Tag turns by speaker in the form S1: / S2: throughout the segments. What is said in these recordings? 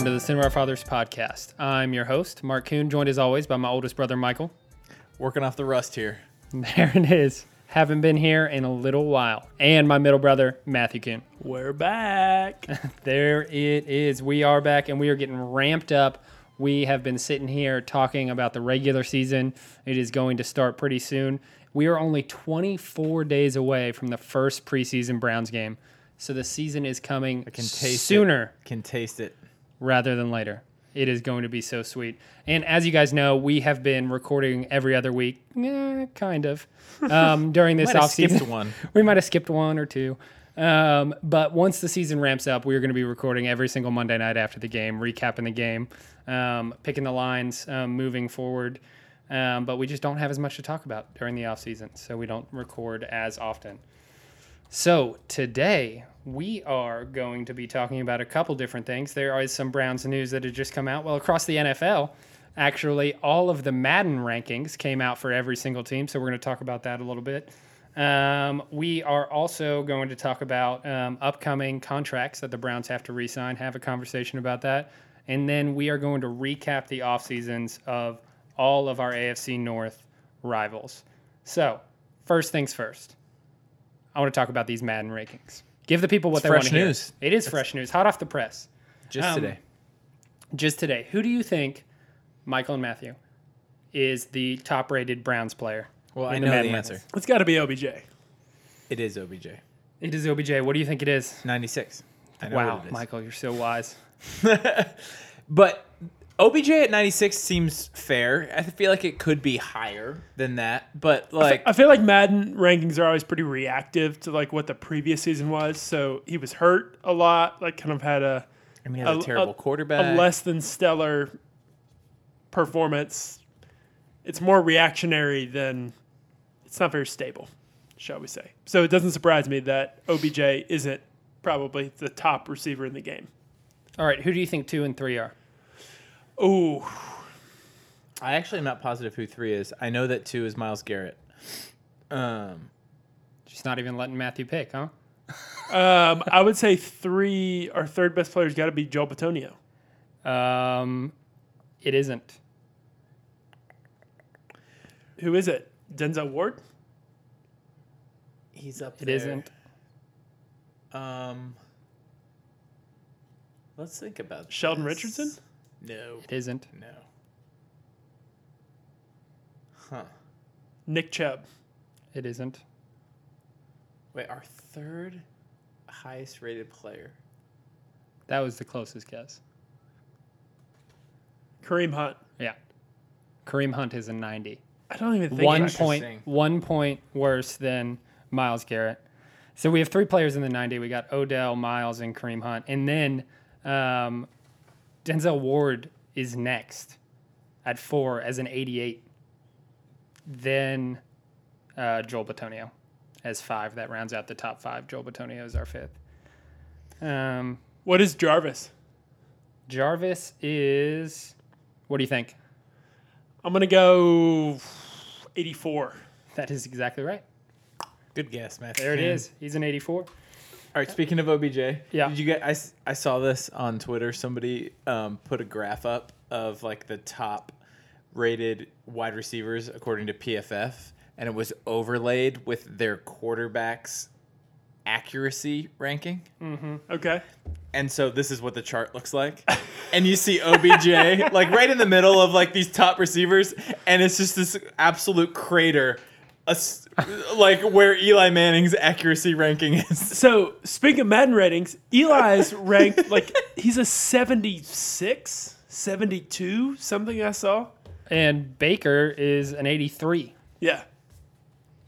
S1: Welcome to the Sin of Our Fathers podcast. I'm your host, Mark Kuhn, joined as always by my oldest brother, Michael.
S2: Working off the rust here.
S1: There it is. Haven't been here in a little while. And my middle brother, Matthew Kuhn.
S3: We're back.
S1: There it is. We are back and we are getting ramped up. We have been sitting here talking about the regular season. It is going to start pretty soon. We are only 24 days away from the first preseason Browns game. So the season is coming
S2: can taste it.
S1: sooner
S2: Can taste it.
S1: Rather than later. It is going to be so sweet. And as you guys know, we have been recording every other week, eh, kind of, um, during this off season.
S2: one.
S1: we might have skipped one or two. Um, but once the season ramps up, we're going to be recording every single Monday night after the game, recapping the game, um, picking the lines, um, moving forward. Um, but we just don't have as much to talk about during the off season, so we don't record as often. So today we are going to be talking about a couple different things. There is some Browns news that had just come out. Well, across the NFL, actually, all of the Madden rankings came out for every single team. So we're going to talk about that a little bit. Um, we are also going to talk about um, upcoming contracts that the Browns have to re-sign. Have a conversation about that, and then we are going to recap the off seasons of all of our AFC North rivals. So, first things first. I want to talk about these Madden rankings. Give the people what
S2: It's
S1: they want
S2: fresh
S1: to hear.
S2: news.
S1: It is fresh news, hot off the press.
S2: Just
S1: Um,
S2: today.
S1: Just today, who do you think, Michael and Matthew, is the top-rated Browns player?
S2: Well, I know the
S1: Madden
S2: answer.
S3: It's got to be OBJ.
S2: It is OBJ.
S1: It is OBJ. What do you think it is?
S2: 96. I know
S1: Wow,
S2: what it is.
S1: Michael, you're so wise.
S2: But OBJ at 96 seems fair. I feel like it could be higher than that. But, like,
S3: I feel like Madden rankings are always pretty reactive to like what the previous season was. So he was hurt a lot, like kind of had a,
S2: I mean, he has a,
S3: a-
S2: terrible
S3: a-
S2: quarterback.
S3: a less than stellar performance. It's more reactionary than it's not very stable, shall we say. So it doesn't surprise me that OBJ isn't probably the top receiver in the game.
S1: All right, who do you think two and three are?
S3: Ooh,
S2: I actually am not positive who three is. I know that two is Myles Garrett. Um,
S1: She's not even letting Matthew pick, huh?
S3: um, I would say three. Our third best player's got to be Joel Bitonio.
S1: Um, it isn't.
S3: Who is it? Denzel Ward?
S2: he's up
S1: It
S2: there.
S1: not
S2: Um, let's think about
S3: Sheldon
S2: this.
S3: Richardson?
S2: No,
S1: It isn't.
S2: no. Huh.
S3: Nick Chubb.
S1: It isn't.
S2: Wait, our third highest rated player.
S1: That was the closest guess.
S3: Kareem Hunt.
S1: Yeah. Kareem Hunt is a 90.
S3: I don't even think
S1: One
S3: he-
S2: Interesting.
S1: point, one point worse than Myles Garrett. So we have three players in the 90. We got Odell, Myles, and Kareem Hunt. And then um, Denzel Ward is next at four as an 88. Then uh, Joel Bitonio as five. That rounds out the top five. Joel Bitonio is our fifth. Um,
S3: What is Jarvis?
S1: Jarvis is. What do you think?
S3: I'm going to go 84.
S1: That is exactly right.
S2: Good guess, Matt.
S1: There it is. He's an 84.
S2: All right. Speaking of OBJ,
S1: Yeah.
S2: Did you get? I, I saw this on Twitter. Somebody um, put a graph up of like the top rated wide receivers according to PFF, and it was overlaid with their quarterbacks accuracy ranking.
S3: Okay.
S2: And so this is what the chart looks like. And you see OBJ like right in the middle of like these top receivers and it's just this absolute crater a s- like where Eli Manning's accuracy ranking is.
S3: So, speaking of Madden ratings, Eli's ranked like he's a 76, 72, something I saw.
S1: And Baker is an 83.
S3: Yeah.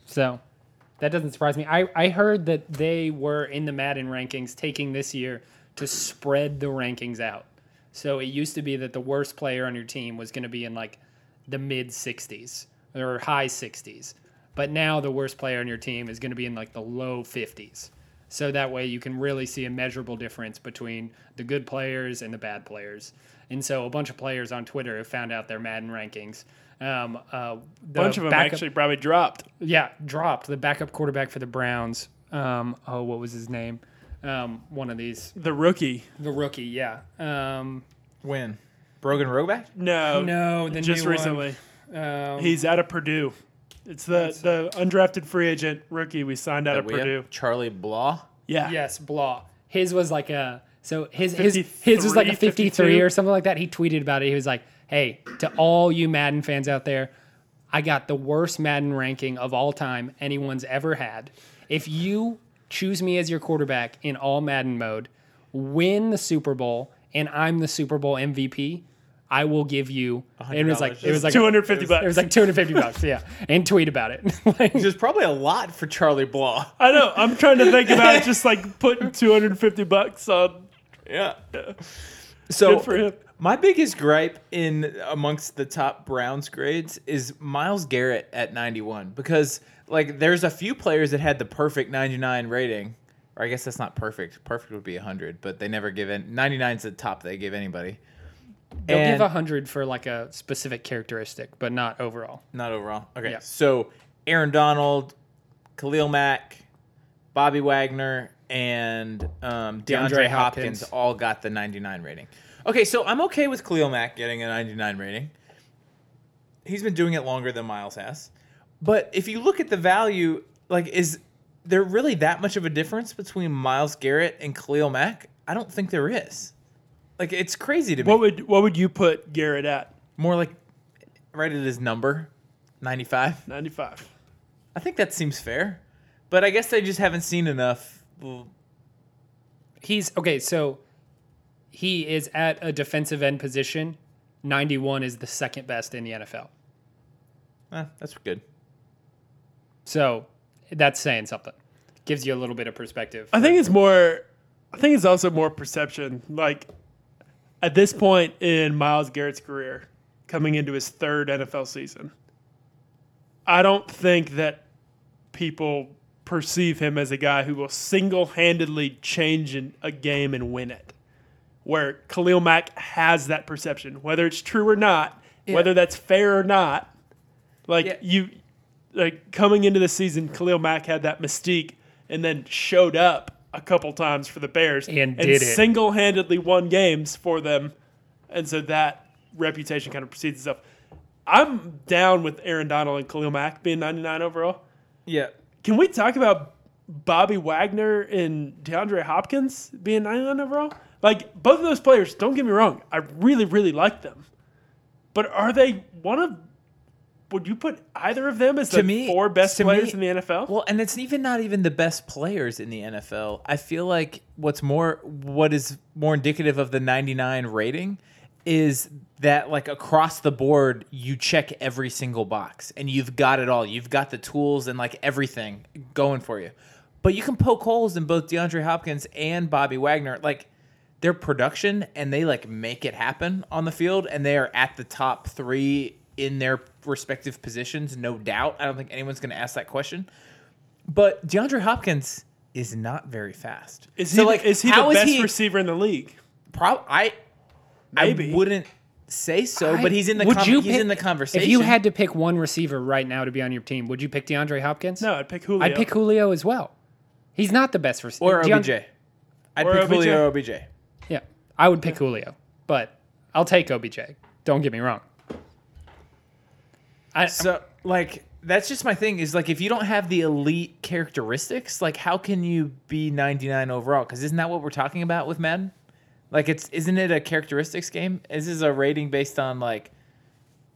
S1: So that doesn't surprise me. I, I heard that they were in the Madden rankings taking this year to spread the rankings out. So it used to be that the worst player on your team was going to be in like the mid 60s or high 60s. But now the worst player on your team is going to be in like the low 50s. So that way you can really see a measurable difference between the good players and the bad players. And so a bunch of players on Twitter have found out their Madden rankings. Um, uh,
S3: A bunch of them
S1: backup-
S3: actually probably dropped.
S1: yeah, dropped the backup quarterback for the Browns. Um, oh, what was his name? Um, one of these,
S3: The rookie.
S1: the rookie, yeah. Um,
S2: When? Brogan Roback?
S3: No,
S1: no, the
S3: just
S1: new one.
S3: recently.
S1: Um,
S3: He's out of Purdue. It's the the undrafted free agent rookie we signed out of
S2: That we have?
S3: Purdue.
S2: Charlie Blough?
S3: Yeah.
S1: yes, Blough. His was like a so his his his was like a 53
S3: 52.
S1: or something like that. He tweeted about it. He was like, "Hey, to all you Madden fans out there, I got the worst Madden ranking of all time anyone's ever had. If you choose me as your quarterback in all Madden mode, win the Super Bowl, and I'm the Super Bowl MVP, I will give you." And it was like it was like
S3: Two hundred fifty bucks.
S1: it was like 250 bucks, yeah. And tweet about it. Like,
S2: Which is probably a lot for Charlie Blough.
S3: I know. I'm trying to think about just like putting two hundred fifty bucks on.
S2: Yeah. So
S3: Good for him.
S2: my biggest gripe in amongst the top Browns grades is Myles Garrett at 91 because like there's a few players that had the perfect 99 rating. Or I guess that's not perfect. Perfect would be 100, but they never give in 99 is the top they give anybody.
S1: They'll
S2: And-
S1: give a hundred for like a specific characteristic, but not overall.
S2: Not overall. Okay.
S1: Yeah.
S2: So Aaron Donald, Khalil Mack, Bobby Wagner, and um, DeAndre,
S1: DeAndre
S2: Hopkins.
S1: Hopkins.
S2: all got the 99 rating. Okay, so I'm okay with Khalil Mack getting a 99 rating. He's been doing it longer than Myles has. But if you look at the value, like, is there really that much of a difference between Myles Garrett and Khalil Mack? I don't think there is. Like, it's crazy to me.
S3: What would what would you put Garrett at?
S2: More like, right at his number, 95.
S3: Ninety five.
S2: I think that seems fair, but I guess they just haven't seen enough.
S1: He's okay, so he is at a defensive end position. 91 is the second best in the NFL.
S2: eh, that's good.
S1: So that's saying something. Gives you a little bit of perspective.
S3: I think it's more. I think it's also more perception. Like at this point in Myles Garrett's career, coming into his third NFL season, I don't think that people perceive him as a guy who will single-handedly change in a game and win it. Where Khalil Mack has that perception, whether it's true or not, whether that's fair or not. Like
S2: Yeah.
S3: you, like coming into the season, Khalil Mack had that mystique, and then showed up a couple times for the Bears
S1: And did
S3: single-handedly won games for them, and so that reputation kind of precedes itself. I'm down with Aaron Donald and Khalil Mack being 99 overall.
S2: Yeah.
S3: Can we talk about Bobby Wagner and DeAndre Hopkins being 99 overall? Like both of those players, don't get me wrong, I really, really like them. But are they one of would you put either of them as
S2: To
S3: the
S2: me-
S3: four best players
S2: me-
S3: in the NFL?
S2: Well, and it's even not even the best players in the NFL. I feel like what's more, what is more indicative of the 99 rating is that like across the board, you check every single box and you've got it all. You've got the tools and like everything going for you. But you can poke holes in both DeAndre Hopkins and Bobby Wagner. Like their production and they like make it happen on the field and they are at the top three in their respective positions, no doubt. I don't think anyone's going to ask that question. But DeAndre Hopkins is not very fast.
S3: is he
S2: like,
S3: is he
S2: how
S3: the
S2: is
S3: best
S2: he-
S3: receiver in the league?
S2: Prob- I
S3: Maybe.
S2: I wouldn't say so,
S1: I-
S2: but he's in the
S1: would
S2: com-
S1: you
S2: he's
S1: pick-
S2: in the conversation.
S1: If you had to pick one receiver right now to be on your team, would you pick DeAndre Hopkins?
S3: No, I'd pick Julio.
S1: I'd pick Julio as well. He's not the best receiver.
S2: or OBJ, I'd
S3: Or
S2: pick
S3: OBJ.
S2: Julio or OBJ.
S1: Yeah, I would pick Julio, but I'll take OBJ. Don't get me wrong. I,
S2: So like that's just my thing is like if you don't have the elite characteristics, like how can you be 99 overall? Because isn't that what we're talking about with Madden? Like it's isn't it a characteristics game? Is this a rating based on like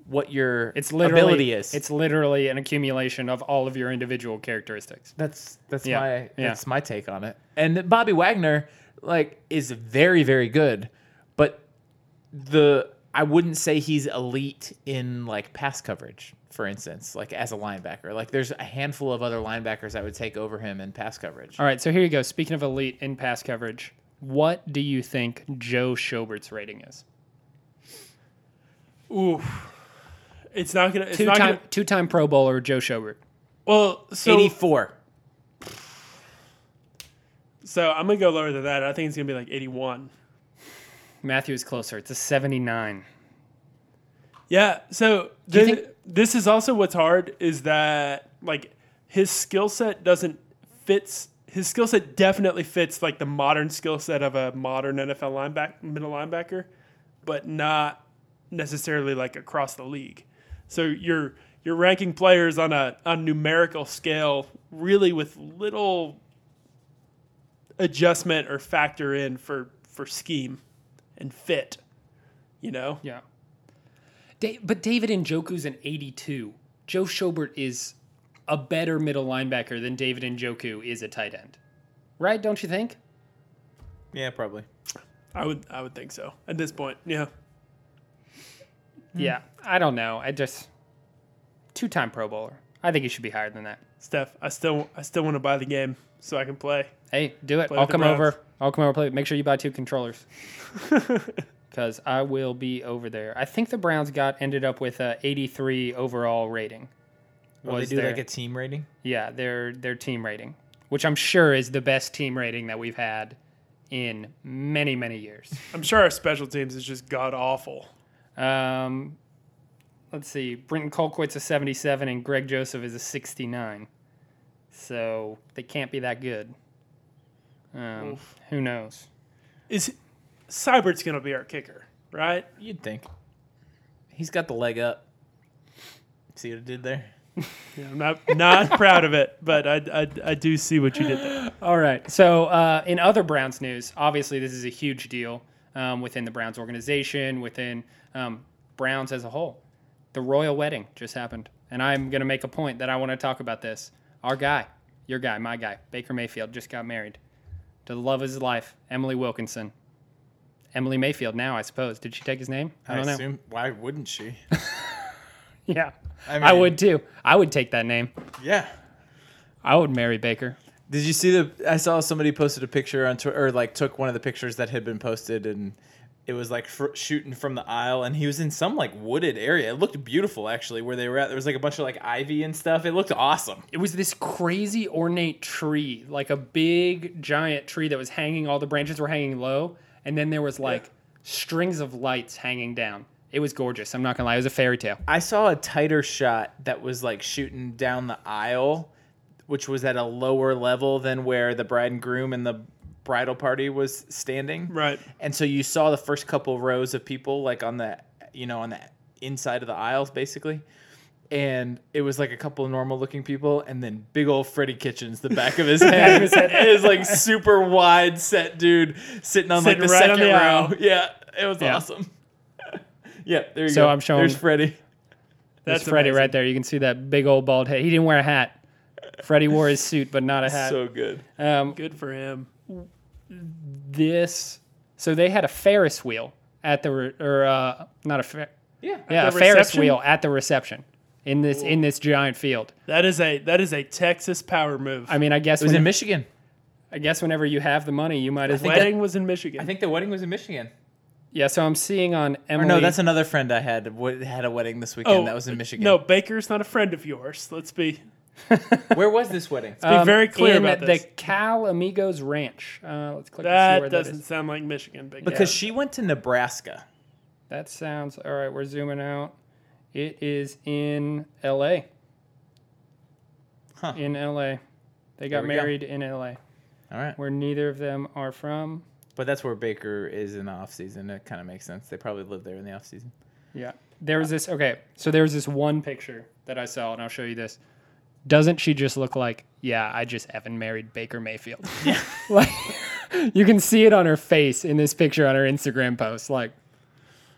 S2: what your
S1: it's literally
S2: ability is?
S1: It's literally an accumulation of all of your individual characteristics.
S2: That's that's
S1: Yeah,
S2: my
S1: yeah.
S2: that's my take on it. And Bobby Wagner like is very very good, but the I wouldn't say he's elite in like pass coverage, for instance, like as a linebacker. Like there's a handful of other linebackers I would take over him in pass coverage.
S1: All right, so here you go. Speaking of elite in pass coverage, what do you think Joe Schobert's rating is?
S3: Ooh. It's not gonna it's
S1: Two
S3: not
S1: time
S3: gonna
S1: two time Pro Bowler Joe Schobert.
S3: well so
S2: 84.
S3: so I'm gonna go lower than that. I think it's gonna be like 81.
S1: Matthew is closer. It's a seventy nine.
S3: Yeah. So thi-
S1: think-
S3: this is also what's hard is that like his skill set doesn't fits his skill set definitely fits like the modern skill set of a modern NFL linebacker, middle linebacker, but not necessarily like across the league. So you're you're ranking players on a, a numerical scale, really with little adjustment or factor in for for scheme and fit. You know,
S1: Yeah. Da- but David Njoku's an 82. Joe Schobert is a better middle linebacker than David Njoku is a tight end. Right? Don't you think?
S2: Yeah, probably.
S3: I would I would think so at this point. Yeah,
S1: Yeah. I don't know. I just two time Pro Bowler. I think he should be higher than that.
S3: Steph, I still I still want to buy the game so I can play.
S1: Hey, do it.
S3: Play
S1: I'll come
S3: Browns.
S1: over. I'll come over play. Make sure you buy two controllers. Because I will be over there. I think the Browns got ended up with a 83 overall rating.
S2: Well, they
S1: Was
S2: do
S1: their-
S2: like a team rating.
S1: Yeah, their their team rating, which I'm sure is the best team rating that we've had in many many years.
S3: I'm sure our special teams is just god awful.
S1: Um, let's see, Britton Colquitt's a 77 and Greg Joseph is a 69, so they can't be that good. Um, who knows?
S3: Is Seibert's gonna be our kicker, right?
S2: You'd think. He's got the leg up. See what it did there?
S3: Yeah, I'm not not proud of it, but I, I I do see what you did there.
S1: All right. So, uh, in other Browns news, obviously this is a huge deal um, within the Browns organization, within um, Browns as a whole. The royal wedding just happened, and I'm going to make a point that I want to talk about this. Our guy, your guy, my guy, Baker Mayfield, just got married to the love of his life, Emily Wilkinson. Emily Mayfield. Now, I suppose. Did she take his name? I don't know.
S2: assume. Why wouldn't she?
S1: Yeah,
S2: I
S1: I would too. I would take that name.
S2: yeah.
S1: I would marry Baker.
S2: Did you see the? I saw somebody posted a picture on Twitter, or like took one of the pictures that had been posted, and it was like fr- shooting from the aisle, and he was in some like wooded area. It looked beautiful, actually, where they were at. There was like a bunch of like ivy and stuff. It looked awesome.
S1: it was this crazy ornate tree, like a big giant tree that was hanging. All the branches were hanging low, and then there was like strings of lights hanging down. It was gorgeous. I'm not gonna lie, it was a fairy tale.
S2: I saw a tighter shot that was like shooting down the aisle, which was at a lower level than where the bride and groom and the bridal party was standing.
S3: Right.
S2: And so you saw the first couple rows of people like on the you know on the inside of the aisles basically. And it was like a couple of normal looking people, and then big old Freddie Kitchens, the back of his head, is like super wide set dude sitting on
S3: Sitting
S2: like the
S3: right
S2: second
S3: the
S2: row.
S3: aisle.
S2: Yeah, it was
S1: Yeah.
S2: awesome. yeah, there you
S1: So
S2: go.
S1: So I'm showing-
S2: There's Freddie.
S1: That's
S3: That's
S1: Freddie right there. You can see that big old bald head. He didn't wear a hat. Freddie wore his suit, but not a hat.
S2: So good.
S1: um,
S3: Good for him.
S1: This, so they had a Ferris wheel at the re- or uh, not a fer-
S2: Yeah.
S1: yeah a
S3: the
S1: Ferris wheel at the reception in this in this giant field.
S3: That is a that is a Texas power move.
S1: I mean, I guess
S2: It was
S1: when-
S2: in Michigan.
S1: I guess whenever you have the money, you might as well.
S3: Wedding was in Michigan.
S2: I think the wedding was in Michigan.
S1: Yeah, so I'm seeing on
S2: Or
S1: Emily.
S2: no, that's another friend I had had a wedding this weekend that was in Michigan.
S3: Oh, No, Baker's not a friend of yours. Let's be
S2: Where was this wedding?
S3: be very clear
S1: Um, in
S3: about this.
S1: the Calamigos Ranch. Uh, let's click to see
S3: that
S1: where
S3: doesn't
S1: that is.
S3: sound like Michigan. Big
S2: Because
S3: guy.
S2: she went to Nebraska.
S1: That sounds all right. We're zooming out. It is in L.A.
S2: Huh.
S1: In L.A. They got
S2: There we go.
S1: married in L.A.
S2: All right.
S1: where neither of them are from.
S2: But that's where Baker is in the off season. It kind of makes sense. They probably live there in the off season.
S1: Yeah. There was this okay, so there was this one picture that I saw, and I'll show you this. Doesn't she just look like, yeah, I just haven't married Baker Mayfield? Yeah. like you can see it on her face in this picture on her Instagram post. Like,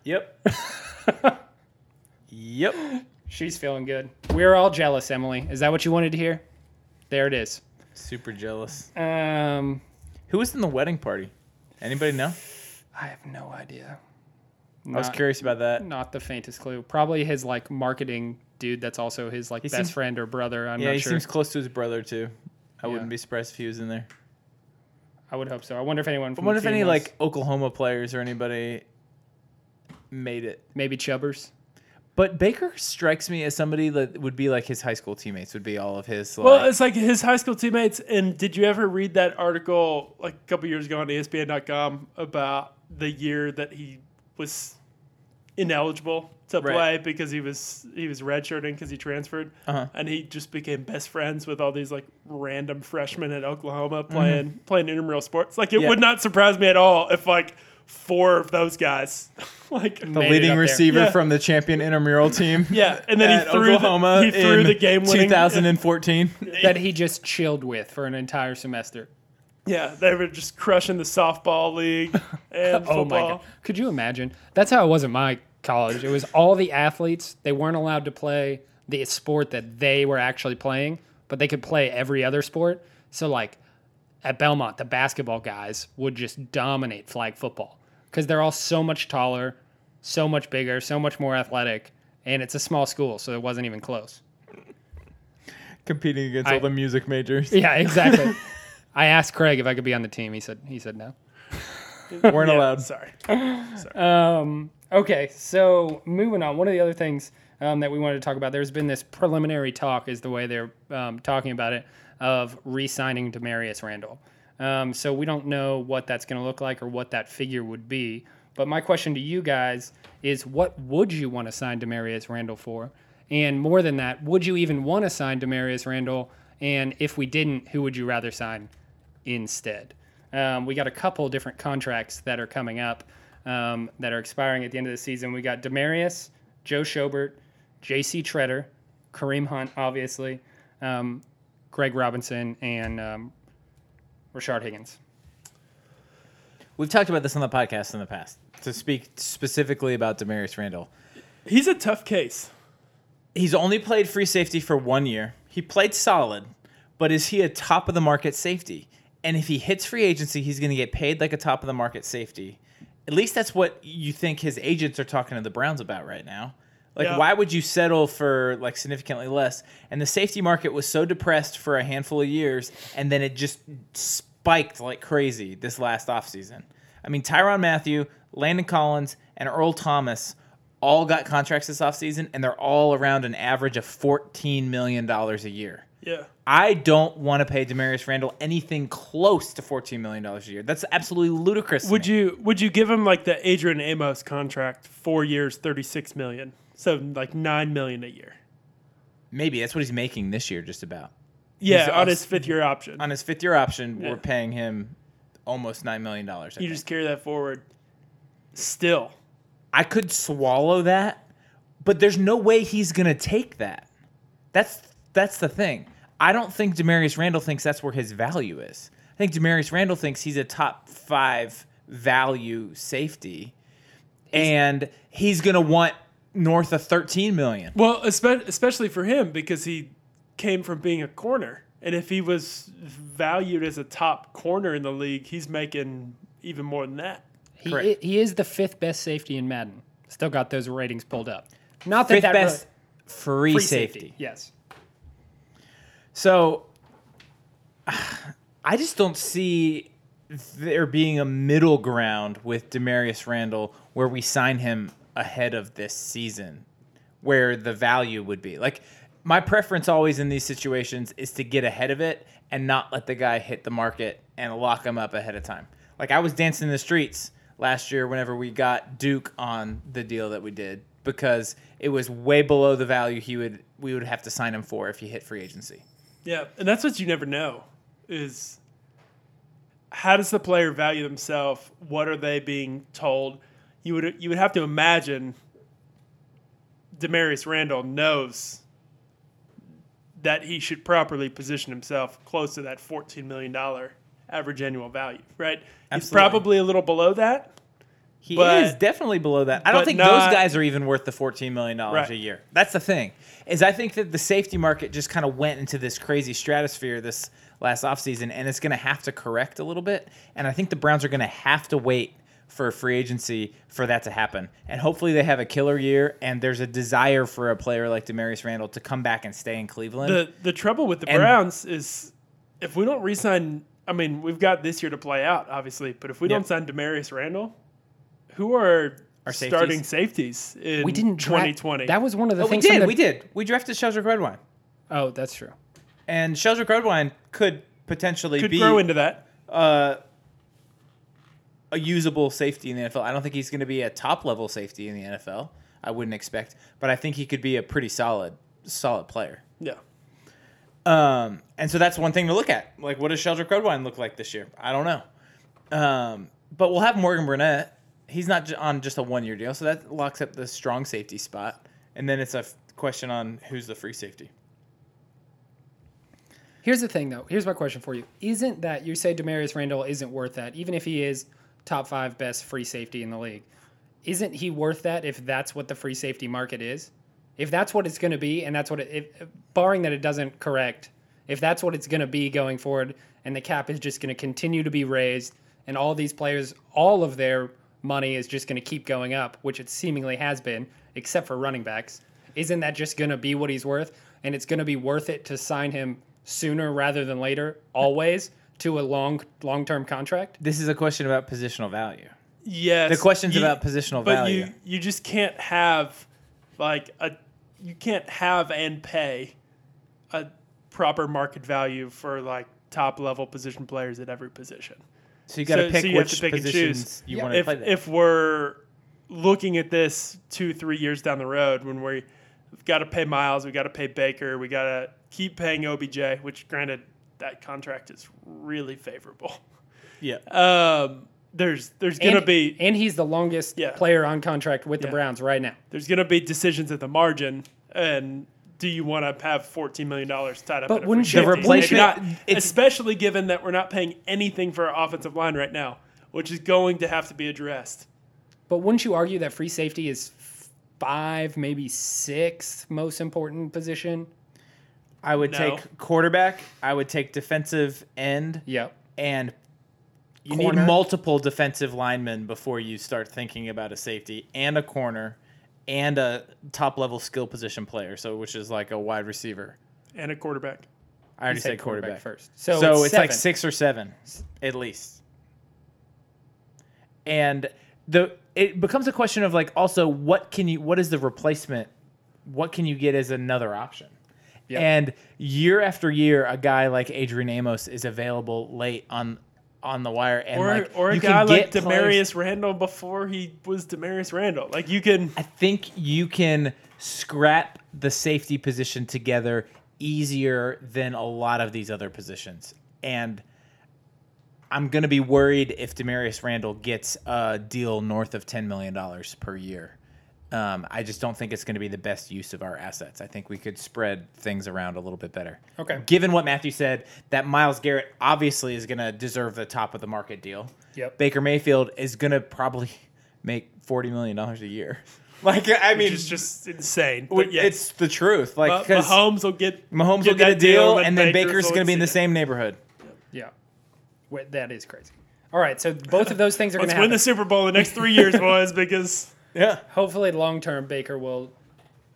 S2: Yep. yep.
S1: she's feeling good. We're all jealous, Emily. Is that what you wanted to hear? There it is.
S2: Super jealous.
S1: Um
S2: Who was in the wedding party? Anybody know?
S1: I have no idea.
S2: I was curious about that.
S1: Not the faintest clue. Probably his like marketing dude that's also his like
S2: He
S1: best
S2: seems-
S1: friend or brother. I'm
S2: yeah,
S1: not
S2: he
S1: sure.
S2: seems close to his brother too. I
S1: Yeah.
S2: wouldn't be surprised if he was in there.
S1: I would hope so. I wonder if anyone
S2: I wonder
S1: the
S2: if any
S1: was-
S2: like Oklahoma players or anybody made it.
S1: maybe Chubbers.
S2: But Baker strikes me as somebody that would be like his high school teammates. Would be all of his. Like,
S3: Well, it's like his high school teammates. And did you ever read that article like a couple years ago on ESPN.com about the year that he was ineligible to
S2: Right.
S3: play because he was he was redshirting because he transferred,
S2: Uh-huh.
S3: and he just became best friends with all these like random freshmen at Oklahoma
S2: Mm-hmm.
S3: playing playing intramural sports. Like it
S2: Yeah.
S3: would not surprise me at all if like four of those guys, like
S2: The
S1: Made it
S2: leading
S1: up
S2: receiver
S3: Yeah.
S2: from the champion intramural team.
S3: yeah, and then he threw
S2: Oklahoma
S3: the, he threw
S2: in
S3: the game winning
S2: 2014.
S1: that he just chilled with for an entire semester.
S3: Yeah, they were just crushing the softball league and
S1: Oh my
S3: football.
S1: god! Could you imagine? That's how it was at my college. It was all the athletes. They weren't allowed to play the sport that they were actually playing, but they could play every other sport. So like at Belmont, the basketball guys would just dominate flag football because they're all so much taller, so much bigger, so much more athletic, and it's a small school, so it wasn't even close.
S2: Competing against
S1: I-
S2: all the music majors.
S1: Yeah, exactly. I asked Craig if I could be on the team. He said he said no.
S2: Weren't
S3: Yeah,
S2: allowed.
S3: Sorry.
S1: Um, okay, so moving on. One of the other things um, that we wanted to talk about, there's been this preliminary talk, is the way they're um, talking about it, of re-signing Damarious Randall. Um, so we don't know what that's going to look like or what that figure would be. But my question to you guys is, what would you want to sign Damarious Randall for? And more than that, would you even want to sign Damarious Randall? And if we didn't, who would you rather sign instead? Um, we got a couple different contracts that are coming up um, that are expiring at the end of the season. We got Damarious, Joe Schobert, J.C. Tretter, Kareem Hunt, obviously, um, Greg Robinson, and um, Rashard Higgins.
S2: We've talked about this on the podcast in the past. To speak specifically about Damarious Randall,
S3: He's a tough case.
S2: he's only played free safety for one year. He played solid, but is he a top of the market safety? And if he hits free agency, he's going to get paid like a top of the market safety. At least that's what you think his agents are talking to the Browns about right now. Like,
S3: Yeah.
S2: why would you settle for like significantly less? And the safety market was so depressed for a handful of years, and then it just spiked like crazy this last offseason. I mean, Tyrann Mathieu, Landon Collins, and Earl Thomas all got contracts this offseason, and they're all around an average of $14 million a year.
S3: Yeah.
S2: I don't want to pay Damarious Randall anything close to $14 million a year. That's absolutely ludicrous.
S3: Would you would you give him like the Adrian Amos contract, four years, thirty six million, so like nine million a year?
S2: Maybe that's what he's making this year, just about.
S3: Yeah,
S2: He's
S3: on
S2: us-
S3: his fifth year option.
S2: On his fifth year option,
S3: Yeah.
S2: we're paying him almost $9 million.
S3: You
S2: think.
S3: just carry that forward. Still,
S2: I could swallow that, but there's no way he's gonna take that. That's that's the thing. I don't think Damarious Randall thinks that's where his value is. I think Damarious Randall thinks he's a top five value safety, and he's gonna want north of 13 million.
S3: well, especially for him because he came from being a corner, and if he was valued as a top corner in the league, he's making even more than that.
S1: He,
S2: Correct.
S1: he is the fifth best safety in Madden. Still got those ratings pulled up. Not that
S2: Fifth
S1: that
S2: best
S1: really-
S2: free,
S1: free
S2: safety.
S1: Yes.
S2: So I just don't see there being a middle ground with Damarious Randall where we sign him ahead of this season where the value would be. Like my preference always in these situations is to get ahead of it and not let the guy hit the market and lock him up ahead of time. Like I was dancing in the streets last year whenever we got Duke on the deal that we did because it was way below the value he would we would have to sign him for if he hit free agency.
S3: Yeah, and that's what you never know is how does the player value themselves? What are they being told? You would you would have to imagine Damarious Randall knows that he should properly position himself close to that $14 million average annual value, right? He's probably a little below that.
S2: He
S3: But-
S2: is definitely below that. I don't think
S3: not-
S2: those guys are even worth the fourteen million dollars
S3: Right.
S2: a year. That's the thing. Is I think that the safety market just kind of went into this crazy stratosphere this last offseason and it's going to have to correct a little bit. And I think the Browns are going to have to wait for free agency for that to happen. And hopefully they have a killer year and there's a desire for a player like Damarious Randall to come back and stay in Cleveland.
S3: The the trouble with the
S2: And-
S3: Browns is if we don't re-sign, I mean, we've got this year to play out, obviously, but if we
S2: Yep.
S3: don't sign Damarious Randall, who are
S2: Our safeties?
S3: starting safeties in
S1: We didn't draft.
S3: 2020?
S1: That was one of the
S2: Oh, we
S1: things. from
S2: did.
S1: the-
S2: We did. We drafted Sheldrick Redwine.
S1: Oh, that's true.
S2: And Sheldrick Redwine could potentially
S3: could
S2: be
S3: grow into that.
S2: uh, a usable safety in the NFL. I don't think he's going to be a top level safety in the NFL. I wouldn't expect, but I think he could be a pretty solid solid player.
S3: Yeah.
S2: Um, and so that's one thing to look at. Like, what does Sheldrick Redwine look like this year? I don't know. Um, but we'll have Morgan Burnett. He's not on just a one year deal, so that locks up the strong safety spot. And then it's a f- question on who's the free safety.
S1: Here's the thing, though. Here's my question for you: Isn't that you say Damarious Randall isn't worth that, even if he is top five best free safety in the league? Isn't he worth that if that's what the free safety market is? If that's what it's going to be, and that's what it, if, barring that it doesn't correct, if that's what it's going to be going forward, and the cap is just going to continue to be raised, and all these players, all of their money is just going to keep going up, which it seemingly has been, except for running backs. Isn't that just going to be what he's worth? And it's going to be worth it to sign him sooner rather than later, always to a long long term contract.
S2: This is a question about positional value.
S3: Yes.
S2: The question's
S3: you-
S2: about positional
S3: but
S2: value.
S3: you you just can't have like a you can't have and pay a proper market value for like top level position players at every position.
S2: So you got to
S3: So-
S2: pick
S3: so you have
S2: which
S3: to pick and
S2: positions
S3: choose.
S2: you
S1: Yeah.
S2: want to
S3: If
S2: play. There.
S3: if we're looking at this two three years down the road when we we've got to pay Myles, we got to pay Baker, we got to keep paying OBJ, which granted that contract is really favorable.
S2: yeah,
S3: Um, there's there's gonna
S1: and,
S3: be
S1: and he's the longest
S3: Yeah.
S1: player on contract with the Browns right now.
S3: there's going to be decisions at the margin and do you want to have $14 million tied up
S1: But
S3: in
S1: wouldn't
S3: free
S1: you-
S2: The
S3: safety?
S2: replacement-
S3: not, especially given that we're not paying anything for our offensive line right now, which is going to have to be addressed.
S1: But wouldn't you argue that free safety is five, maybe sixth most important position?
S2: I would
S3: No.
S2: take quarterback. I would take defensive end,
S1: Yep.
S2: and you
S1: Corner.
S2: need multiple defensive linemen before you start thinking about a safety and a corner and a top level skill position player. So which is like a wide receiver.
S3: And a quarterback.
S2: I already
S1: said
S2: said quarterback,
S1: first.
S2: So,
S1: So,
S2: it's, like six or seven at least. And the it becomes a question of like also what can you what is the replacement? What can you get as another option?
S1: Yep.
S2: And year after year, a guy like Adrian Amos is available late on on the wire, and
S3: Or,
S2: like
S3: or a
S2: you
S3: guy like Damarious
S2: players-
S3: Randall before he was Damarious Randall. Like you can
S2: I think you can scrap the safety position together easier than a lot of these other positions. And I'm going to be worried if Damarious Randall gets a deal north of $10 million per year. Um, I just don't think it's going to be the best use of our assets. I think we could spread things around a little bit better.
S1: Okay.
S2: Given what Matthew said, that Myles Garrett obviously is going to deserve the top of the market deal.
S1: Yep.
S2: Baker Mayfield is going to probably make $40 million a year. Like, I mean,
S3: it's just insane. But yes,
S2: It's the truth. Like, because
S3: Mahomes will get
S2: Mahomes will get a deal,
S3: and
S2: and then
S3: Baker's
S2: Baker's going to be in the
S3: it.
S2: same neighborhood.
S1: Yeah. Wait, that is crazy. All right, so both of those things are going
S3: Let's
S1: to
S3: win the Super Bowl in the next three years, boys, because
S2: Yeah.
S1: Hopefully, long term, Baker will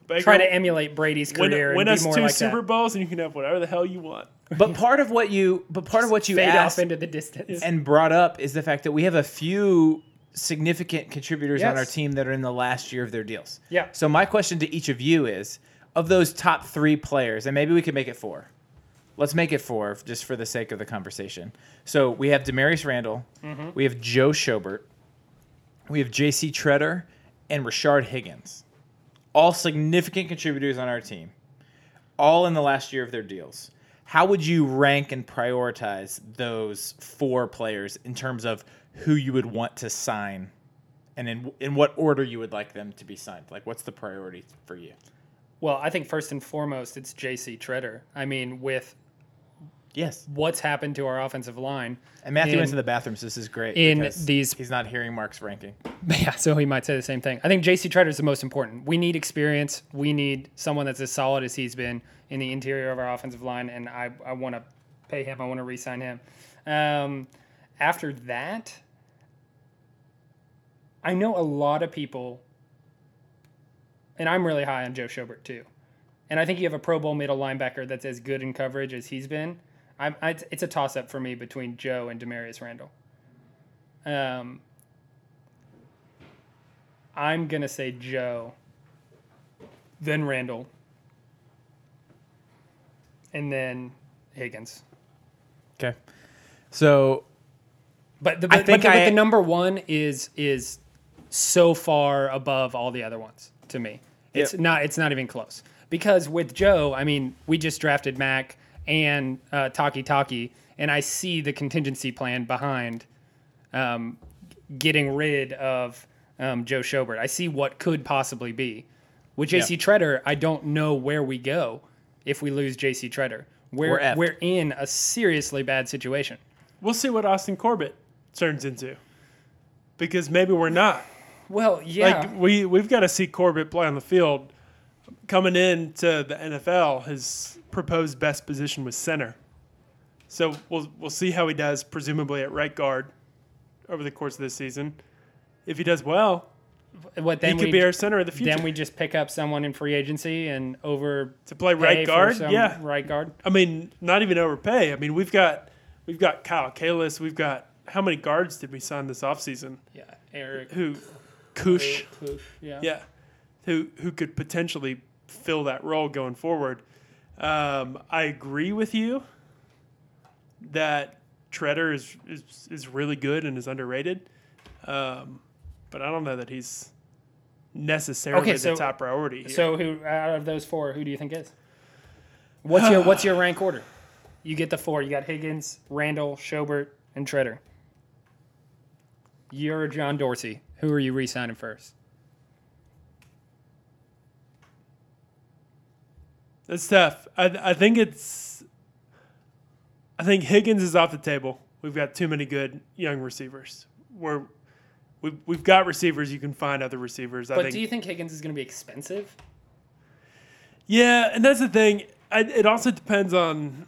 S3: Baker
S1: try to emulate Brady's
S3: win,
S1: career
S3: win
S1: and
S3: us
S1: be more
S3: two
S1: like
S3: Super
S1: that.
S3: Bowls, and you can have whatever the hell you want.
S2: But part of what you, but part of what you
S1: Fade
S2: asked
S1: off into the distance.
S2: and brought up is the fact that we have a few significant contributors on our team that are in the last year of their deals.
S1: Yeah.
S2: So my question to each of you is, of those top three players, and maybe we could make it four. Let's make it four, just for the sake of the conversation. So we have Damarious Randall, mm-hmm. we have Joe Schobert, we have J.C. Tretter, and Rashard Higgins. All significant contributors on our team, all in the last year of their deals. How would you rank and prioritize those four players in terms of who you would want to sign and in, in what order you would like them to be signed? Like, what's the priority for you?
S1: well, I think first and foremost, it's J.C. Tretter. I mean, with
S2: Yes.
S1: what's happened to our offensive line,
S2: And Matthew
S1: In-
S2: went to the bathroom, so this is great.
S1: in these-
S2: he's not hearing Mark's ranking.
S1: Yeah, so he might say the same thing. I think JC Tretter is the most important. We need experience. We need someone that's as solid as he's been in the interior of our offensive line, and I, I want to pay him. I want to re-sign him. Um, after that, I know a lot of people, and I'm really high on Joe Schobert too. And I think you have a Pro Bowl middle linebacker that's as good in coverage as he's been. I, I, it's a toss-up for me between Joe and Damarious Randall. Um, I'm gonna say Joe, then Randall, and then Higgins.
S2: Okay. So
S1: But the,
S2: I
S1: but,
S2: think
S1: but the,
S2: I-
S1: the number one is is so far above all the other ones to me. It's
S2: Yep.
S1: not it's not even close. Because with Joe, I mean, we just drafted Mac and uh, Takitaki, and I see the contingency plan behind um, getting rid of um, Joe Schobert. I see what could possibly be. With JC Tretter, I don't know where we go if we lose JC Tretter. We're
S2: We're
S1: we're in a seriously bad situation.
S3: We'll see what Austin Corbett turns into. Because maybe we're not.
S1: Well, yeah.
S3: Like we we've got to see Corbett play on the field. Coming in to the NFL, his proposed best position was center. So we'll we'll see how he does, presumably at right guard, over the course of this season. If he does well,
S1: what
S3: he
S1: then
S3: could
S1: we
S3: be our center of the future.
S1: then we just pick up someone in free agency and over
S3: to play right guard, yeah.
S1: right guard.
S3: I mean, not even overpay. I mean, we've got we've got Kyle Kalis. We've got how many guards did we sign this offseason?
S1: Yeah, Eric
S3: Who, Kush,
S1: Push, yeah.
S3: yeah, who who could potentially fill that role going forward. Um, I agree with you that Tretter is, is is really good and is underrated, um, but I don't know that he's necessarily
S1: Okay,
S3: the top priority. Here.
S1: So who out of those four, who do you think is? What's your what's your rank order? You get the four. You got Higgins, Randall, Schobert, and Tretter. You're John Dorsey. Who are you re-signing first?
S3: It's tough. I, I think it's. I think Higgins is off the table. We've got too many good young receivers. We're, we've, we've got receivers. You can find other receivers. I
S1: But
S3: think.
S1: do you think Higgins is going to be expensive?
S3: yeah, and that's the thing. I, it also depends on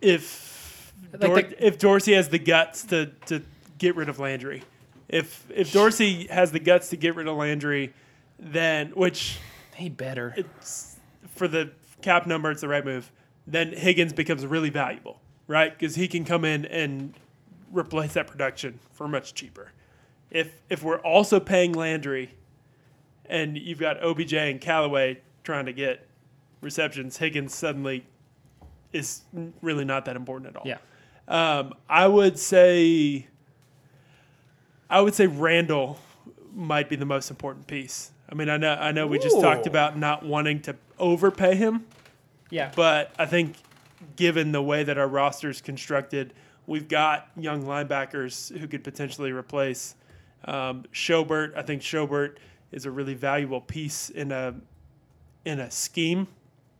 S3: if
S1: Like
S3: Dor-
S1: the-
S3: if Dorsey has the guts to, to get rid of Landry. If if Dorsey has the guts to get rid of Landry, then which
S1: He better.
S3: it's for the cap number, it's the right move. Then Higgins becomes really valuable, right? Because he can come in and replace that production for much cheaper. If if we're also paying Landry, and you've got OBJ and Callaway trying to get receptions, Higgins suddenly is really not that important at all.
S1: Yeah.
S3: Um, I would say, I would say Randall might be the most important piece. I mean, I know, I know, we just talked about not wanting to overpay him,
S1: Yeah.
S3: but I think given the way that our roster is constructed, we've got young linebackers who could potentially replace um, Schobert. I think Schobert is a really valuable piece in a in a scheme,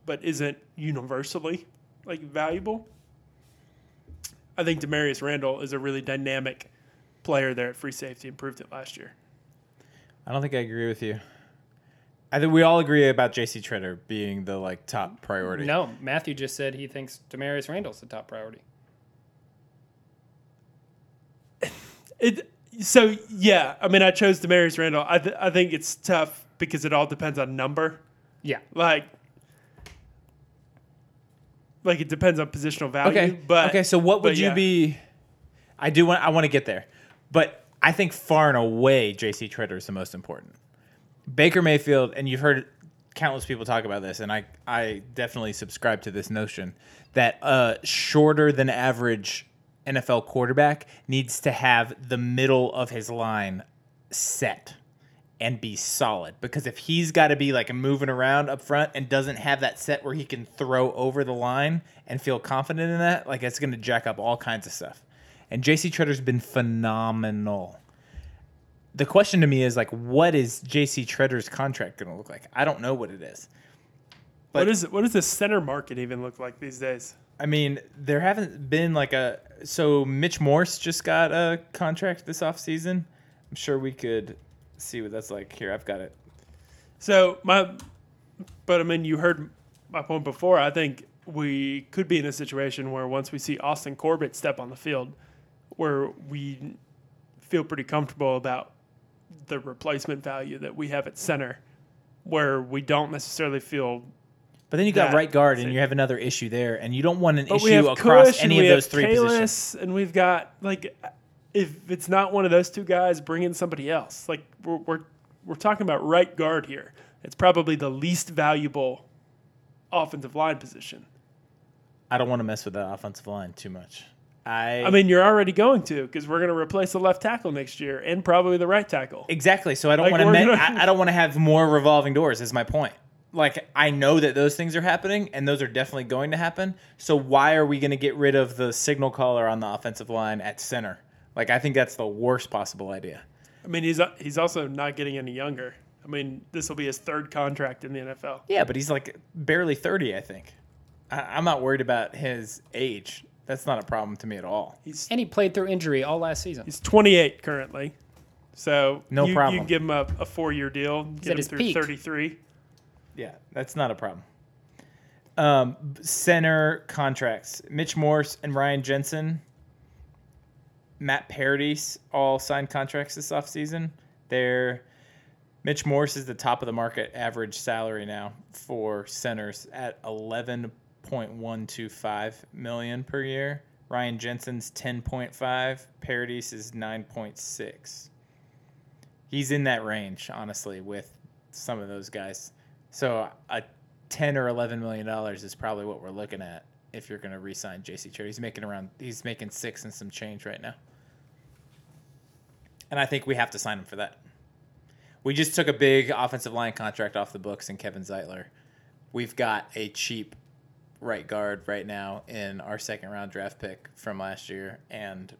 S3: but isn't universally like valuable. I think Damarious Randall is a really dynamic player there at free safety and proved it last year.
S2: I don't think I agree with you. I think we all agree about JC Tretter being the like top priority.
S1: No, Matthew just said he thinks Damarious Randall's the top priority.
S3: It so yeah. I mean, I chose Damarious Randall. I th- I think it's tough because it all depends on number.
S1: Yeah.
S3: Like, like it depends on positional value.
S2: Okay.
S3: but
S2: okay. So what would you
S3: yeah.
S2: be? I do want. I want to get there, but I think far and away, J.C. Tretter is the most important. Baker Mayfield, and you've heard countless people talk about this, and I I definitely subscribe to this notion that a shorter than average NFL quarterback needs to have the middle of his line set and be solid because if he's got to be like moving around up front and doesn't have that set where he can throw over the line and feel confident in that, like it's going to jack up all kinds of stuff. And JC Tretter's been phenomenal. The question to me is like, what is JC Tretter's contract going to look like? I don't know what it is.
S3: what is it? What does the center market even look like these days?
S2: I mean, there haven't been like a so Mitch Morse just got a contract this offseason. I'm sure we could see what that's like. Here, I've got it.
S3: So my, but I mean, you heard my point before. I think we could be in a situation where once we see Austin Corbett step on the field, where we feel pretty comfortable about the replacement value that we have at center, where we don't necessarily feel.
S2: But then you got right guard, and you have another issue there, and you don't want an issue across
S3: and
S2: any of those three
S3: Kalis,
S2: positions.
S3: and we've got like, if it's not one of those two guys, bring in somebody else. Like we're we're, we're talking about right guard here. It's probably the least valuable offensive line position.
S2: I don't want to mess with that offensive line too much. I
S3: I mean, you're already going to because we're going to replace the left tackle next year and probably the right tackle.
S2: Exactly. So I don't
S3: Like,
S2: want to.
S3: gonna-
S2: I, I don't want to have more revolving doors. Is my point. Like I know that those things are happening, and those are definitely going to happen. So why are we going to get rid of the signal caller on the offensive line at center? Like I think that's the worst possible idea.
S3: I mean, he's he's also not getting any younger. I mean, this will be his third contract in the NFL.
S2: Yeah, but he's like barely thirty. I think. I, I'm not worried about his age. That's not a problem to me at all.
S3: He's
S1: And he played through injury all last season.
S3: he's 28 currently, so
S2: No
S3: you,
S2: problem.
S3: You give him a, a four year deal, get
S1: at
S3: him
S1: his
S3: through
S1: peak.
S3: 33.
S2: Yeah, that's not a problem. Um, center contracts: Mitch Morse and Ryan Jensen. Matt Paradis all signed contracts this offseason. They're Mitch Morse is the top of the market average salary now for centers at eleven point one two five million per year. Ryan Jensen's ten point five. Paradis is nine point six. He's in that range, honestly, with some of those guys. So a ten or eleven million dollars is probably what we're looking at if you're going to re-sign J.C. Tretter. He's making around he's making six and some change right now, and I think we have to sign him for that. We just took a big offensive line contract off the books in Kevin Zeitler. We've got a cheap right guard right now in our second round draft pick from last year, and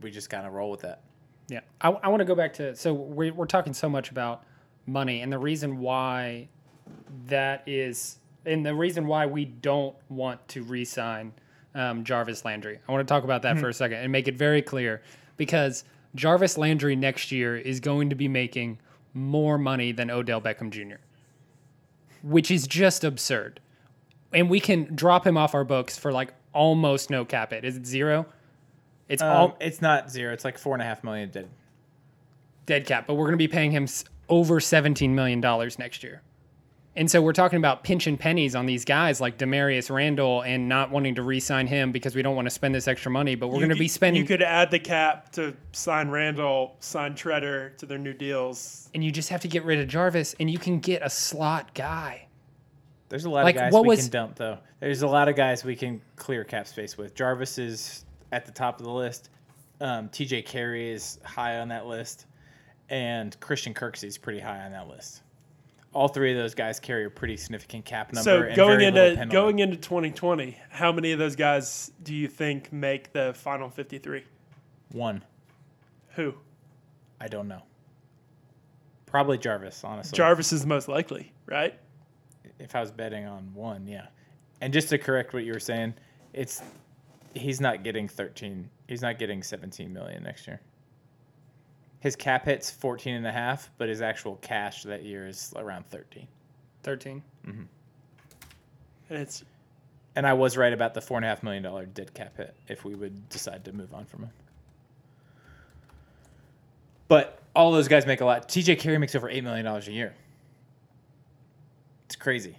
S2: we just kind of roll with that.
S1: Yeah, I, I want to go back to so we're, we're talking so much about money, and the reason why that is, and the reason why we don't want to re-sign um, Jarvis Landry. I want to talk about that for a second and make it very clear because Jarvis Landry next year is going to be making more money than Odell Beckham Jr., which is just absurd. And we can drop him off our books for like almost no cap it. Is it zero? It's all
S2: Um, it's not zero. It's like four and a half million dead.
S1: dead cap, but we're going to be paying him over $17 million next year. And so we're talking about pinching pennies on these guys like Damarious Randall and not wanting to re-sign him because we don't want to spend this extra money, but we're going to be spending
S3: You could add the cap to sign Randall, sign Tretter to their new deals.
S1: and you just have to get rid of Jarvis and you can get a slot guy.
S2: There's a lot
S1: Like,
S2: of guys
S1: what
S2: we
S1: was-
S2: can dump though. There's a lot of guys we can clear cap space with. Jarvis is at the top of the list. Um, TJ Carrie is high on that list, and Christian Kirksey is pretty high on that list. All three of those guys carry a pretty significant cap number.
S3: So
S2: and
S3: going
S2: very
S3: into going into 2020, how many of those guys do you think make the final 53?
S2: one,
S3: Who?
S2: I don't know. Probably Jarvis, honestly.
S3: Jarvis is the most likely, right?
S2: If I was betting on one, yeah. And just to correct what you were saying, it's he's not getting 13. He's not getting 17 million next year. His cap hits 14 and a half, but his actual cash that year is around 13.
S1: 13. Mhm.
S3: And it's
S2: And I was right about the four and a half million dollar dead cap hit if we would decide to move on from him. But all those guys make a lot. TJ Carrie makes over eight million dollars a year. It's crazy.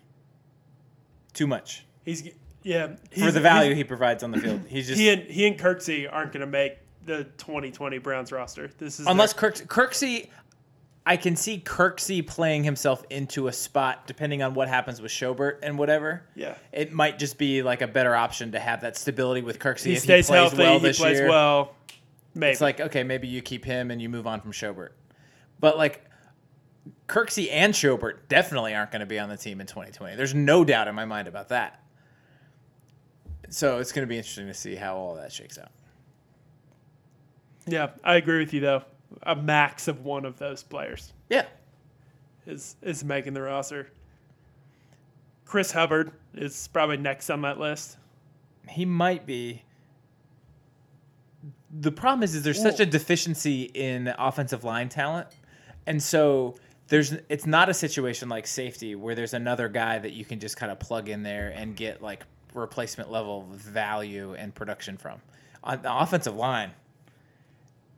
S2: Too much
S3: he's yeah
S2: for the value he provides on the field. He's just
S3: He and he and Kirksey aren't going to make the 2020 Browns roster. This is
S2: unless
S3: their-
S2: Kirk, Kirksey. I can see Kirksey playing himself into a spot depending on what happens with Schobert and whatever.
S3: yeah
S2: It might just be like a better option to have that stability with Kirksey
S3: he
S2: if
S3: stays
S2: he plays
S3: healthy.
S2: well
S3: he
S2: this
S3: plays
S2: year.
S3: well. Maybe
S2: It's like okay, maybe you keep him and you move on from Schobert, but like Kirksey and Schobert definitely aren't going to be on the team in 2020. There's no doubt in my mind about that. So it's going to be interesting to see how all that shakes out.
S3: yeah, I agree with you though. A max of one of those players
S2: Yeah,
S3: is is making the roster. Chris Hubbard is probably next on that list.
S2: he might be. The problem is, is there's such a deficiency in offensive line talent, and so there's it's not a situation like safety where there's another guy that you can just kind of plug in there and mm-hmm. get like replacement level value and production from. On the offensive line,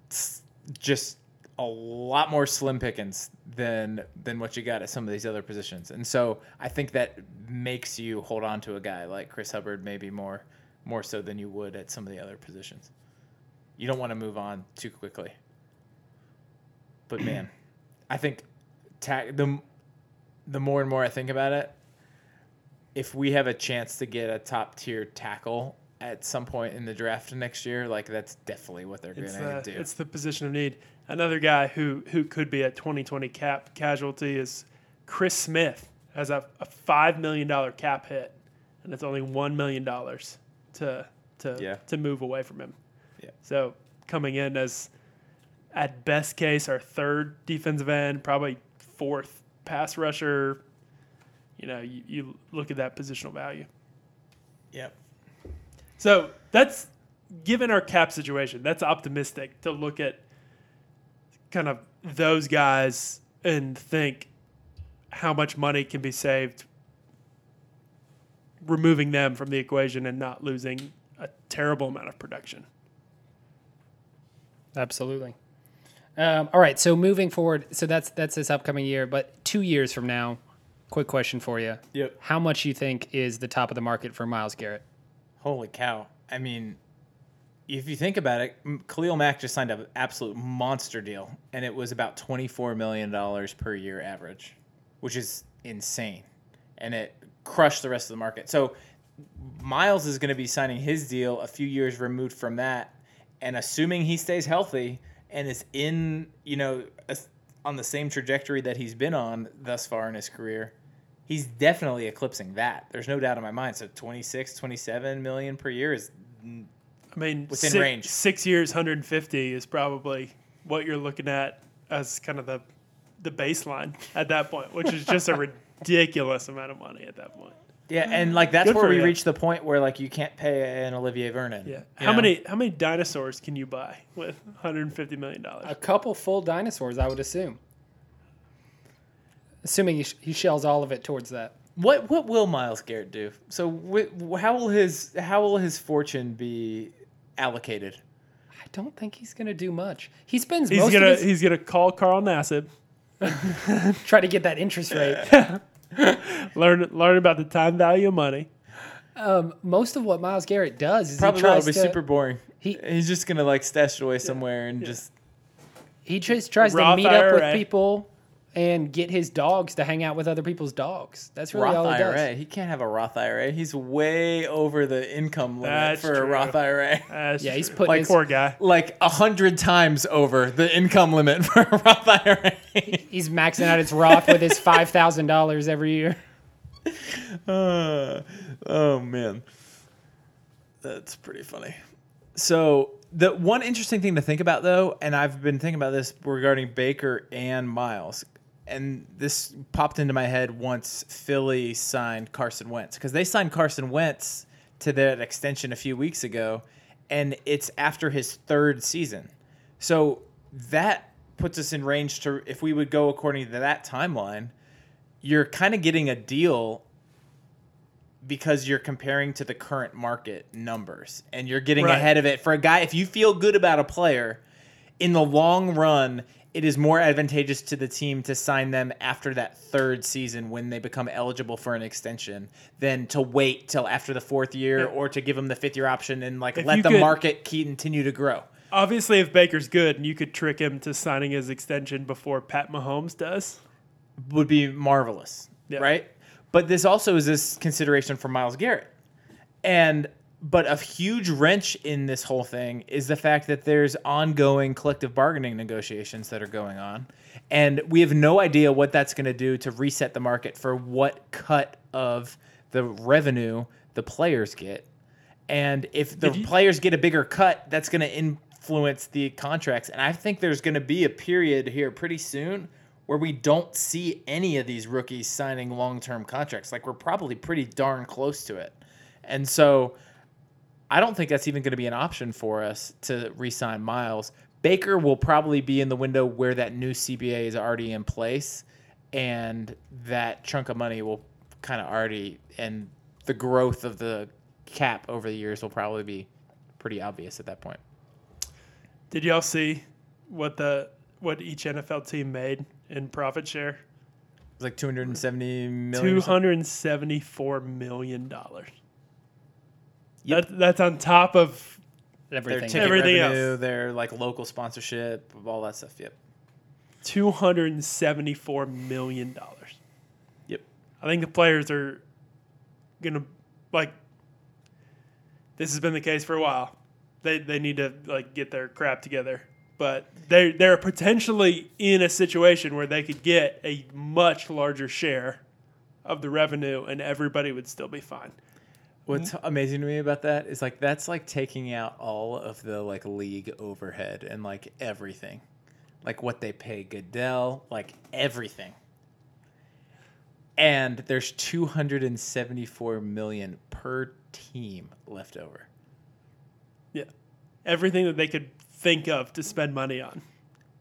S2: it's just a lot more slim pickings than than what you got at some of these other positions. And so I think that makes you hold on to a guy like Chris Hubbard maybe more more so than you would at some of the other positions. You don't want to move on too quickly. But man, I think ta- the the more and more I think about it, if we have a chance to get a top tier tackle at some point in the draft next year, like that's definitely what they're going to uh, do.
S3: it's the position of need. Another guy who who could be a 2020 cap casualty is Chris Smith has a, a five million dollar cap hit, and it's only one million dollars to to
S2: Yeah.
S3: to move away from him.
S2: Yeah.
S3: So coming in as at best case our third defensive end, probably fourth pass rusher. You know, you, you look at that positional value.
S2: Yep.
S3: So that's given our cap situation, that's optimistic to look at kind of those guys and think how much money can be saved removing them from the equation and not losing a terrible amount of production.
S1: Absolutely. Um, all right, so moving forward, so that's that's this upcoming year, but two years from now, quick question for you:
S2: Yep.
S1: How much you think is the top of the market for Myles Garrett?
S2: Holy cow! I mean, if you think about it, Khalil Mack just signed an absolute monster deal, and it was about twenty-four million dollars per year average, which is insane, and it crushed the rest of the market. So, Myles is going to be signing his deal a few years removed from that, and assuming he stays healthy and is in, you know, a- on the same trajectory that he's been on thus far in his career, he's definitely eclipsing that. There's no doubt in my mind. So 26, 27 million per year is
S3: I mean,
S2: Within
S3: six,
S2: range.
S3: Six years, 150 is probably what you're looking at as kind of the the baseline at that point, which is just a ridiculous amount of money at that point.
S2: Yeah, and like that's
S3: Good
S2: where
S3: for
S2: we
S3: you.
S2: reach the point where like you can't pay an Olivier Vernon.
S3: Yeah.
S2: you
S3: How
S2: know?
S3: many how many dinosaurs can you buy with 150 million dollars?
S1: A couple full dinosaurs, I would assume. Assuming he, sh- he shells all of it towards that.
S2: What what will Myles Garrett do? So wh- how will his how will his fortune be allocated?
S1: I don't think he's going to do much. He spends
S3: He's
S1: most
S3: gonna
S1: of his
S3: he's gonna call Carl Nassib,
S1: try to get that interest rate.
S3: learn learn about the time value of money.
S1: um, most of what Myles Garrett does is
S2: Probably
S1: he
S2: will
S1: tries
S2: be
S1: to
S2: super boring.
S1: he-
S2: he's just gonna like stash it away somewhere and just
S1: he just tries to
S3: Roth
S1: meet up with people and get his dogs to hang out with other people's dogs. That's really
S2: Roth
S1: all he does.
S2: IRA. He can't have a Roth IRA. He's way over the income limit
S3: That's
S2: for a. Roth IRA.
S3: That's
S1: Yeah, he's
S3: true.
S1: putting
S2: Like
S1: his,
S3: poor guy.
S2: like a hundred times over the income limit for a Roth IRA.
S1: he's maxing out his Roth with his five thousand dollars every year.
S2: Uh, oh man, that's pretty funny. So the one interesting thing to think about though, and I've been thinking about this regarding Baker and Myles, and this popped into my head once Philly signed Carson Wentz because they signed Carson Wentz to that extension a few weeks ago, and it's after his third season. So that puts us in range to if we would go according to that timeline, you're kind of getting a deal because you're comparing to the current market numbers and you're getting
S3: Right.
S2: ahead of it for a guy if you feel good about a player in the long run it is more advantageous to the team to sign them after that third season when they become eligible for an extension than to wait till after the fourth year
S3: Yeah.
S2: or to give them the fifth year option and like
S3: If
S2: let the
S3: could-
S2: market continue to grow
S3: Obviously, if Baker's good and you could trick him to signing his extension before Pat Mahomes does,
S2: would be marvelous,
S3: Yeah.
S2: right? But this also is this consideration for Myles Garrett, and but a huge wrench in this whole thing is the fact that there's ongoing collective bargaining negotiations that are going on, and we have no idea what that's going to do to reset the market for what cut of the revenue the players get, and if the
S3: you-
S2: players get a bigger cut, that's going to influence the contracts. And I think there's going to be a period here pretty soon where we don't see any of these rookies signing long-term contracts. Like we're probably pretty darn close to it. And so I don't think that's even going to be an option for us to re-sign Miles. Baker will probably be in the window where that new CBA is already in place and that chunk of money will kind of already and the growth of the cap over the years will probably be pretty obvious at that point.
S3: did y'all see what the what each NFL team made in profit share?
S2: It's like 270 million. or
S3: Two
S2: something.
S3: hundred and seventy-four million dollars.
S2: Yep.
S3: That, that's on top of
S2: Their
S1: Everything.
S2: ticket
S3: Everything
S2: revenue,
S3: else.
S2: their like local sponsorship, all that stuff. Yep.
S3: two hundred and seventy-four million dollars.
S2: Yep.
S3: I think the players are gonna like this has been the case for a while. They they need to like get their crap together. But they they're potentially in a situation where they could get a much larger share of the revenue and everybody would still be fine.
S2: What's mm-hmm. amazing to me about that is like that's like taking out all of the like league overhead and like everything, like what they pay Goodell, like everything. And there's 274 million per team left over.
S3: Yeah. Everything that they could think of to spend money on.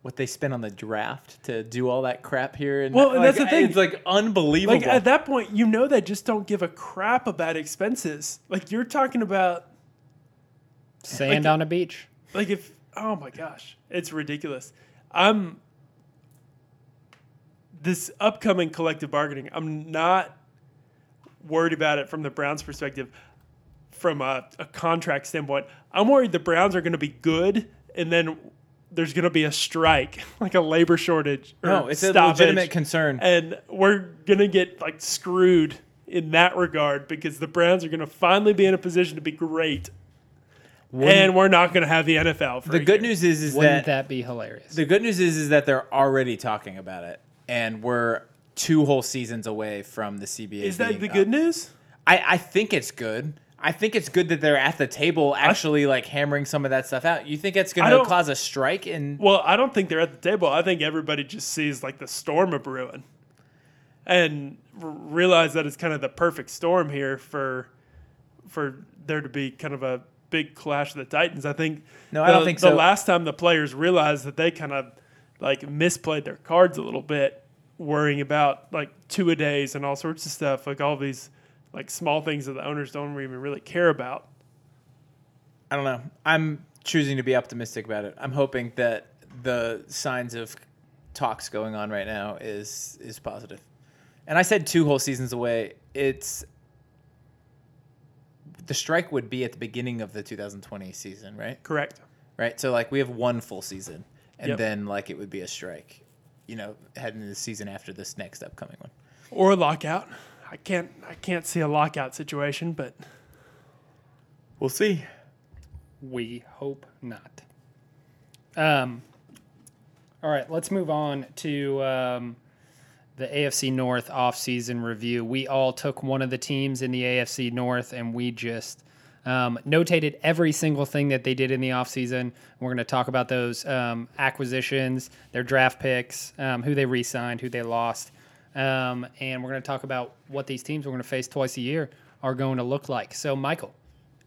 S2: What they spent on the draft to do all that crap here, and
S3: Well, and
S2: like,
S3: that's the thing.
S2: It's like unbelievable.
S3: Like at that point, you know they just don't give a crap about expenses. Like you're talking about
S1: Sand
S3: Like-
S1: on a beach.
S3: like if oh my gosh, it's ridiculous. I'm this upcoming collective bargaining. I'm not worried about it from the Browns' perspective. From a, a contract standpoint, I'm worried the Browns are going to be good, and then there's going to be a strike, like a labor shortage. Or
S2: no, it's a
S3: stoppage,
S2: legitimate concern.
S3: and we're going to get like screwed in that regard because the Browns are going to finally be in a position to be great, and we're not going to have the NFL. For
S2: the
S3: a
S2: good
S3: year.
S2: news is, is
S1: Wouldn't
S2: that
S1: that be hilarious?
S2: The good news is is that they're already talking about it, and we're two whole seasons away from the CBA.
S3: Is that the
S2: up.
S3: good news?
S2: I, I think it's good. I think it's good that they're at the table actually like hammering some of that stuff out. You think it's going to
S3: don't-
S2: cause a strike? And
S3: Well, I don't think they're at the table. I think everybody just sees like the storm of brewing, and r- realize that it's kind of the perfect storm here for for there to be kind of a big clash of the Titans. I think.
S2: No, I
S3: the,
S2: don't think
S3: the
S2: so.
S3: last time the players realized that they kind of like misplayed their cards a little bit, worrying about like two a days and all sorts of stuff, like all these like small things that the owners don't even really care about.
S2: I don't know. I'm choosing to be optimistic about it. I'm hoping that the signs of talks going on right now is is positive. And I said two whole seasons away. It's the strike would be at the beginning of the 2020 season, right?
S3: Correct.
S2: right? So like we have one full season, and
S3: Yep.
S2: then like it would be a strike, you know, heading into the season after this next upcoming one.
S3: Or a lockout. I can't. I can't see a lockout situation, but
S2: We'll see.
S1: We hope not. Um, all right, let's move on to um, the AFC North offseason review. We all took one of the teams in the AFC North and we just um, notated every single thing that they did in the offseason. We're going to talk about those um, acquisitions, their draft picks, um, who they re signed, who they lost. Um, and we're going to talk about what these teams we're going to face twice a year are going to look like. So, Michael,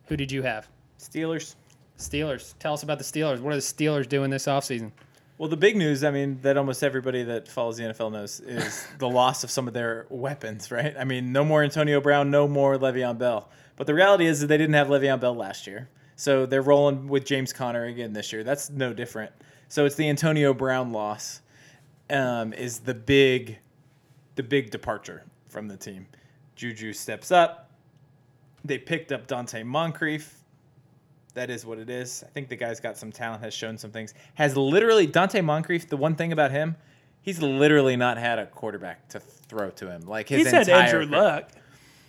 S1: who did you have?
S2: Steelers.
S1: Steelers. Tell us about the Steelers. What are the Steelers doing this offseason?
S2: Well, the big news, I mean, that almost everybody that follows the NFL knows is the loss of some of their weapons, right? I mean, no more Antonio Brown, no more Le'Veon Bell. But the reality is that they didn't have Le'Veon Bell last year. So they're rolling with James Conner again this year. That's no different. So it's the Antonio Brown loss um, is the big, the big departure from the team. Juju steps up. They picked up Donte Moncrief that is what it is. I think the guy's got some talent, has shown some things. Has literally Donte Moncrief. The one thing about him, he's literally not had a quarterback to throw to him. Like his
S3: he's had Andrew
S2: career.
S3: Luck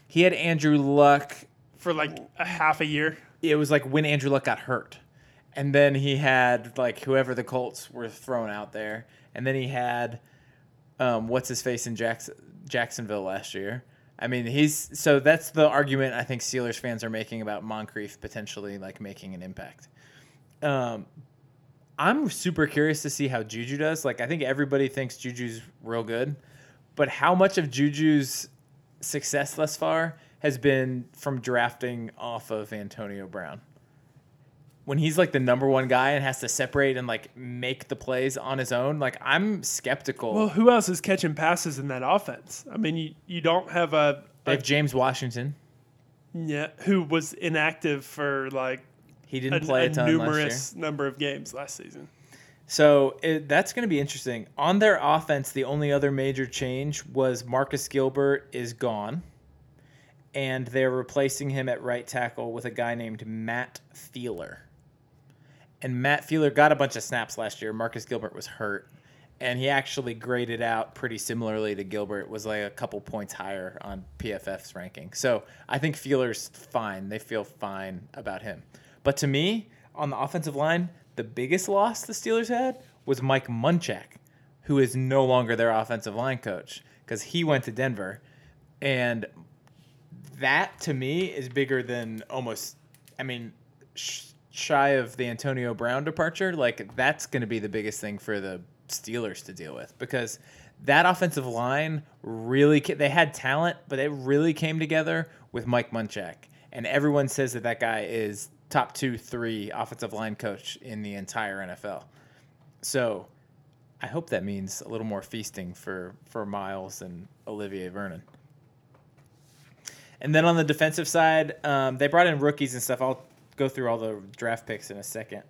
S2: He had Andrew Luck.
S3: for like a half a year.
S2: It was like when Andrew Luck got hurt, and then he had like whoever the Colts were thrown out there, and then he had um, what's his face in Jackson, Jacksonville last year. I mean, he's so that's the argument I think Steelers fans are making about Moncrief potentially like making an impact. Um, I'm super curious to see how Juju does. Like, I think everybody thinks Juju's real good, but how much of Juju's success thus far has been from drafting off of Antonio Brown? When he's like the number one guy and has to separate and like make the plays on his own, like I'm skeptical.
S3: Well, who else is catching passes in that offense? I mean, you, you don't have a,
S2: they
S3: a
S2: have James Washington.
S3: yeah, who was inactive for like
S2: He didn't play a,
S3: a
S2: ton last year.
S3: numerous number of games last season.
S2: So it, that's going to be interesting. On their offense, the only other major change was Marcus Gilbert is gone, and they're replacing him at right tackle with a guy named Matt Feiler. And Matt Feiler got a bunch of snaps last year. Marcus Gilbert was hurt, and he actually graded out pretty similarly to Gilbert. Was like a couple points higher on PFF's ranking. So I think Feiler's fine. They feel fine about him. But to me, on the offensive line, the biggest loss the Steelers had was Mike Munchak, who is no longer their offensive line coach because he went to Denver, and that to me is bigger than almost. I mean, sh- shy of the Antonio Brown departure, like that's going to be the biggest thing for the Steelers to deal with because that offensive line really they had talent, but it really came together with Mike Munchak, and everyone says that that guy is top two, three offensive line coach in the entire NFL. So, I hope that means a little more feasting for for Myles and Olivier Vernon. And then on the defensive side, um, they brought in rookies and stuff. I'll go through all the draft picks in a second.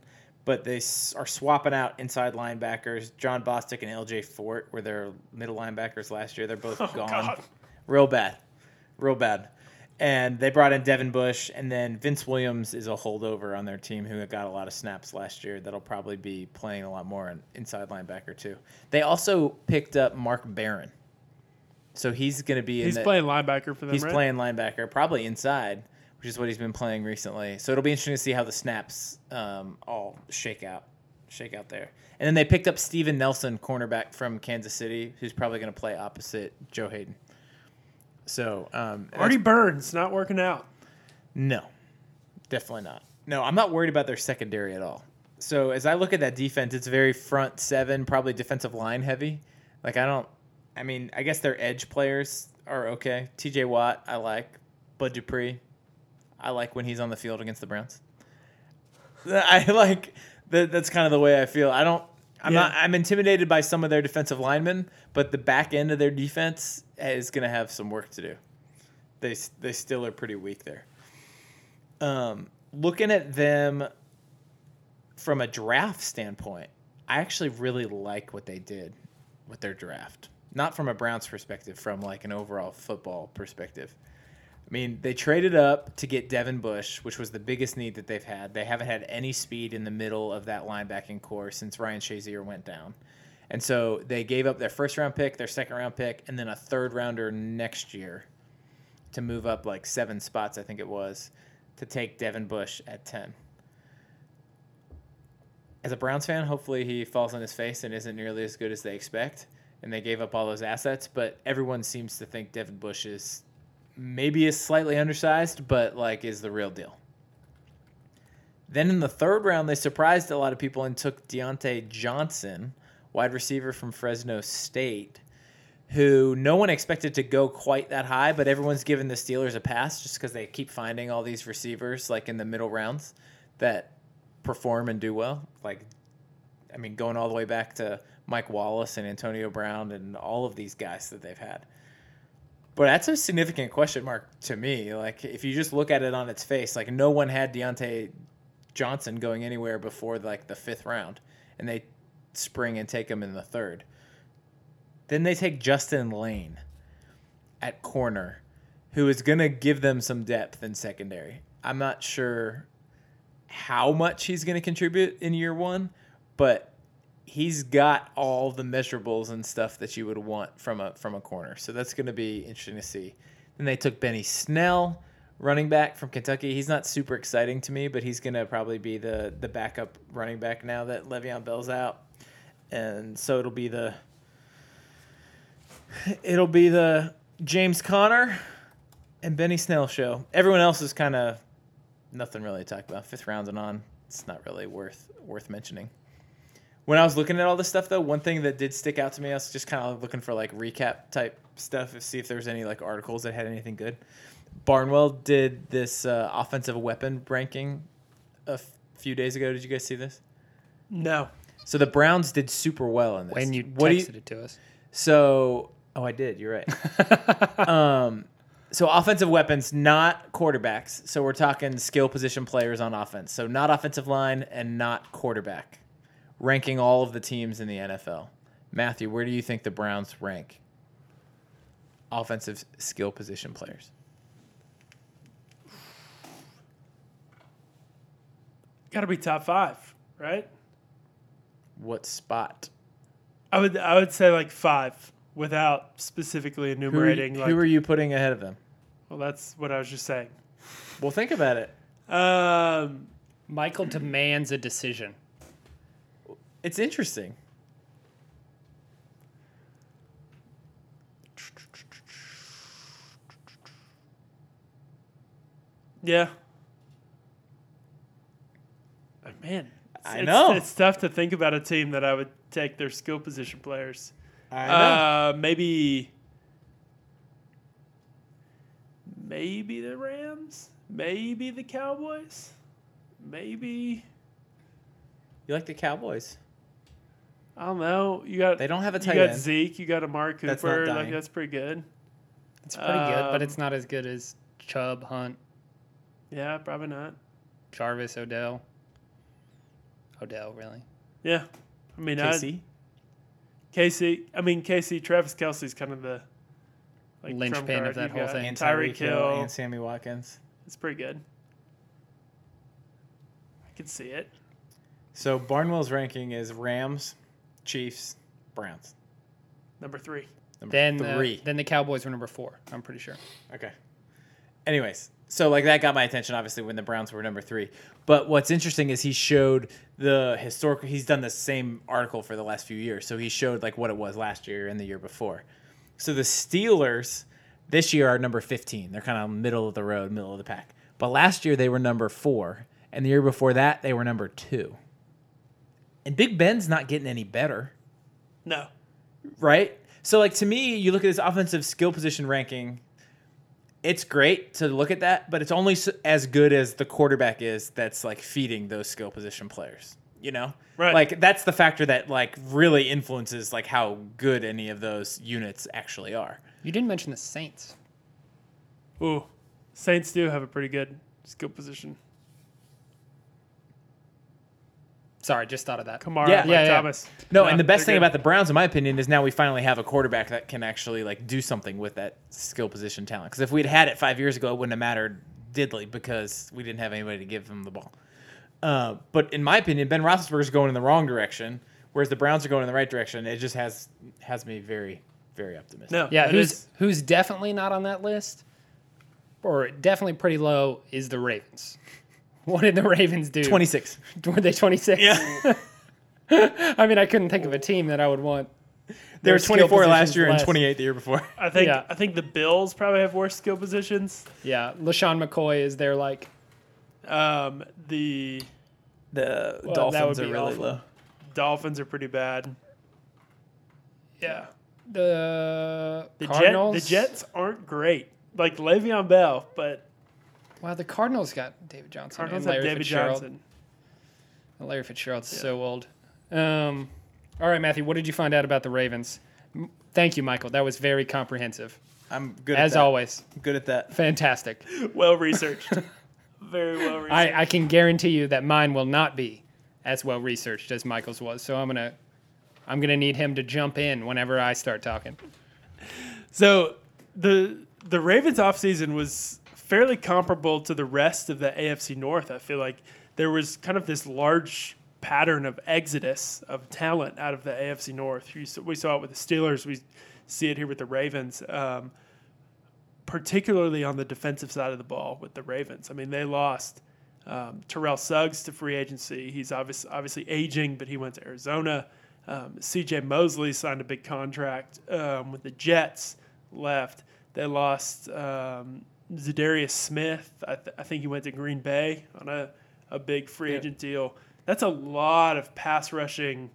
S2: But they are swapping out inside linebackers. Jon Bostic and LJ Fort were their middle linebackers last year. They're both
S3: Oh,
S2: gone.
S3: God.
S2: Real bad. Real bad. And they brought in Devin Bush, and then Vince Williams is a holdover on their team who got a lot of snaps last year. That'll probably be playing a lot more in inside linebacker too. They also picked up Mark Barron, so he's going to be in
S3: He's
S2: the,
S3: playing linebacker for them.
S2: He's
S3: right?
S2: playing linebacker, probably inside, which is what he's been playing recently. So it'll be interesting to see how the snaps um, all shake out, shake out there. And then they picked up Steven Nelson, cornerback from Kansas City, who's probably going to play opposite Joe Haden. So um,
S3: Artie Burns not working out.
S2: no, definitely not. No, I'm not worried about their secondary at all. So as I look at that defense, it's very front seven, probably defensive line heavy. Like I don't, I mean, I guess their edge players are okay. T.J. Watt, I like. Bud Dupree, I like when he's on the field against the Browns. I like that. That's kind of the way I feel. I don't. I'm
S3: Yeah.
S2: not. I'm intimidated by some of their defensive linemen, but the back end of their defense is going to have some work to do. They they still are pretty weak there. Um, looking at them from a draft standpoint, I actually really like what they did with their draft. Not from a Browns perspective, from like an overall football perspective. I mean, they traded up to get Devin Bush, which was the biggest need that they've had. They haven't had any speed in the middle of that linebacking core since Ryan Shazier went down. And so they gave up their first round pick, their second round pick, and then a third rounder next year to move up like seven spots, I think it was, to take Devin Bush at 10. As a Browns fan, hopefully he falls on his face and isn't nearly as good as they expect. And they gave up all those assets, but everyone seems to think Devin Bush is maybe is slightly undersized, but like is the real deal. Then in the third round, they surprised a lot of people and took Diontae Johnson, wide receiver from Fresno State, who no one expected to go quite that high, but everyone's given the Steelers a pass just because they keep finding all these receivers like in the middle rounds that perform and do well. Like, I mean, going all the way back to Mike Wallace and Antonio Brown and all of these guys that they've had. But that's a significant question mark to me. Like, if you just look at it on its face, like no one had Diontae Johnson going anywhere before like the fifth round, and they spring and take him in the third. Then they take Justin Layne at corner, who is going to give them some depth in secondary. I'm not sure how much he's going to contribute in year one, but he's got all the measurables and stuff that you would want from a from a corner. So that's going to be interesting to see. Then they took Benny Snell, running back from Kentucky. He's not super exciting to me, but he's going to probably be the the backup running back now that Le'Veon Bell's out. And so it'll be the it'll be the James Conner and Benny Snell show. Everyone else is kind of nothing really to talk about. Fifth round and on, it's not really worth worth mentioning. When I was looking at all this stuff, though, one thing that did stick out to me, I was just kind of looking for like recap type stuff to see if there was any like articles that had anything good. Barnwell did this uh, offensive weapon ranking a f- few days ago. Did you guys see this?
S3: No.
S2: So the Browns did super well in this.
S1: when you
S2: what do
S1: texted
S2: you,
S1: it to us.
S2: so, oh, I did. You're right. um, so offensive weapons, not quarterbacks. So we're talking skill position players on offense. So not offensive line and not quarterback. Ranking all of the teams in the NFL. Matthew, where do you think the Browns rank? Offensive skill position players.
S3: Got to be top five, right?
S2: What spot?
S3: I would I would say like five without specifically enumerating.
S2: you-
S3: like,
S2: who are you putting ahead of them?
S3: well, that's what I was just saying.
S2: Well, think about it.
S3: Um,
S1: Michael demands a decision.
S2: It's interesting.
S3: yeah. Man,
S2: I
S3: it's-
S2: know.
S3: it's tough to think about a team that I would take their skill position players.
S2: I
S3: Uh, maybe, maybe the Rams, maybe the Cowboys, maybe
S2: you like the Cowboys?
S3: I don't know. You got
S2: They don't have a tight you
S3: got
S2: end.
S3: Zeke, you got Amari Cooper.
S2: That's not
S3: like that's pretty good.
S1: It's pretty good, but
S3: Um,
S1: it's not as good as Chubb, Hunt,
S3: Yeah, probably not.
S1: Jarvis, Odell. Odell, really?
S3: Yeah, I mean, I,
S2: KC.
S3: Casey. I mean, Casey. Travis Kelce's kind of the like
S1: Linchpin of that whole thing.
S2: and
S3: Tyreek
S2: Tyreek Hill
S3: Hill.
S2: and Sammy Watkins.
S3: It's pretty good. I can see it.
S2: So Barnwell's ranking is Rams, Chiefs, Browns.
S3: Number three.
S2: Number
S1: Then, uh,
S2: three.
S1: then the Cowboys were number four. I'm pretty sure.
S2: Okay. Anyways, so like that got my attention obviously when the Browns were number three. But what's interesting is he showed the historical. He's done the same article for the last few years, so he showed like what it was last year and the year before. So the Steelers this year are number 15. They're kind of middle of the road, middle of the pack. But last year they were number four, and the year before that they were number two. And Big Ben's not getting any better
S3: No.
S2: right? So like to me, you look at this offensive skill position ranking. It's great to look at that, but it's only as good as the quarterback is that's like feeding those skill position players. You know,
S3: Right.
S2: Like that's the factor that like really influences like how good any of those units actually are.
S1: You didn't mention the Saints.
S3: Ooh, Saints do have a pretty good skill position.
S1: Sorry, just thought of that.
S3: Kamara,
S2: Yeah.
S3: Mike
S1: Yeah, yeah.
S3: Thomas.
S2: No,
S3: Yeah,
S2: and the best thing
S3: good.
S2: about the Browns, in my opinion, is now we finally have a quarterback that can actually like do something with that skill position talent. Because if we'd had it five years ago, it wouldn't have mattered diddly because we didn't have anybody to give him the ball. Uh, but in my opinion, Ben Roethlisberger is going in the wrong direction, whereas the Browns are going in the right direction. It just has has me very very optimistic.
S3: no,
S1: Yeah, who's
S3: is-
S1: who's definitely not on that list, or definitely pretty low, is the Ravens. What did the Ravens do?
S2: Twenty six.
S1: Were they 26?
S2: Yeah,
S1: I mean, I couldn't think of a team that I would want.
S2: they were twenty four last
S1: positions
S2: year and twenty eight the year before.
S3: I think
S1: Yeah.
S3: I think the Bills probably have worse skill positions.
S1: Yeah, LeSean McCoy is their like.
S3: Um, the
S2: The
S1: Well,
S2: Dolphins are really
S1: awful.
S2: low.
S3: Dolphins are pretty bad.
S1: Yeah. The,
S3: The, Jet, the Jets aren't great. Like Le'Veon Bell, but
S1: Wow, the Cardinals got David Johnson.
S3: Cardinals
S1: and
S3: have
S1: Larry
S3: David
S1: Fitzgerald.
S3: Johnson.
S1: Larry Fitzgerald's so old. Um, all right, Matthew, what did you find out about the Ravens? M- Thank you, Michael. That was very comprehensive,
S2: I'm good
S1: as
S2: at that.
S1: always.
S2: Good at that.
S1: Fantastic.
S3: Well researched. Very well researched.
S1: I, I can guarantee you that mine will not be as well researched as Michael's was. So I'm gonna, I'm gonna need him to jump in whenever I start talking.
S3: So the the Ravens offseason was fairly comparable to the rest of the AFC North. I feel like there was kind of this large pattern of exodus of talent out of the AFC North. We saw it with the Steelers. We see it here with the Ravens. Um, particularly on the defensive side of the ball with the Ravens. I mean, they lost um, Terrell Suggs to free agency. He's obviously obviously aging, but he went to Arizona. Um, C.J. Mosley signed a big contract um, with the Jets. Left. They lost um, Za'Darius Smith. I, th- I think he went to Green Bay on a, a big free
S2: Yeah.
S3: agent deal. That's a lot of pass rushing,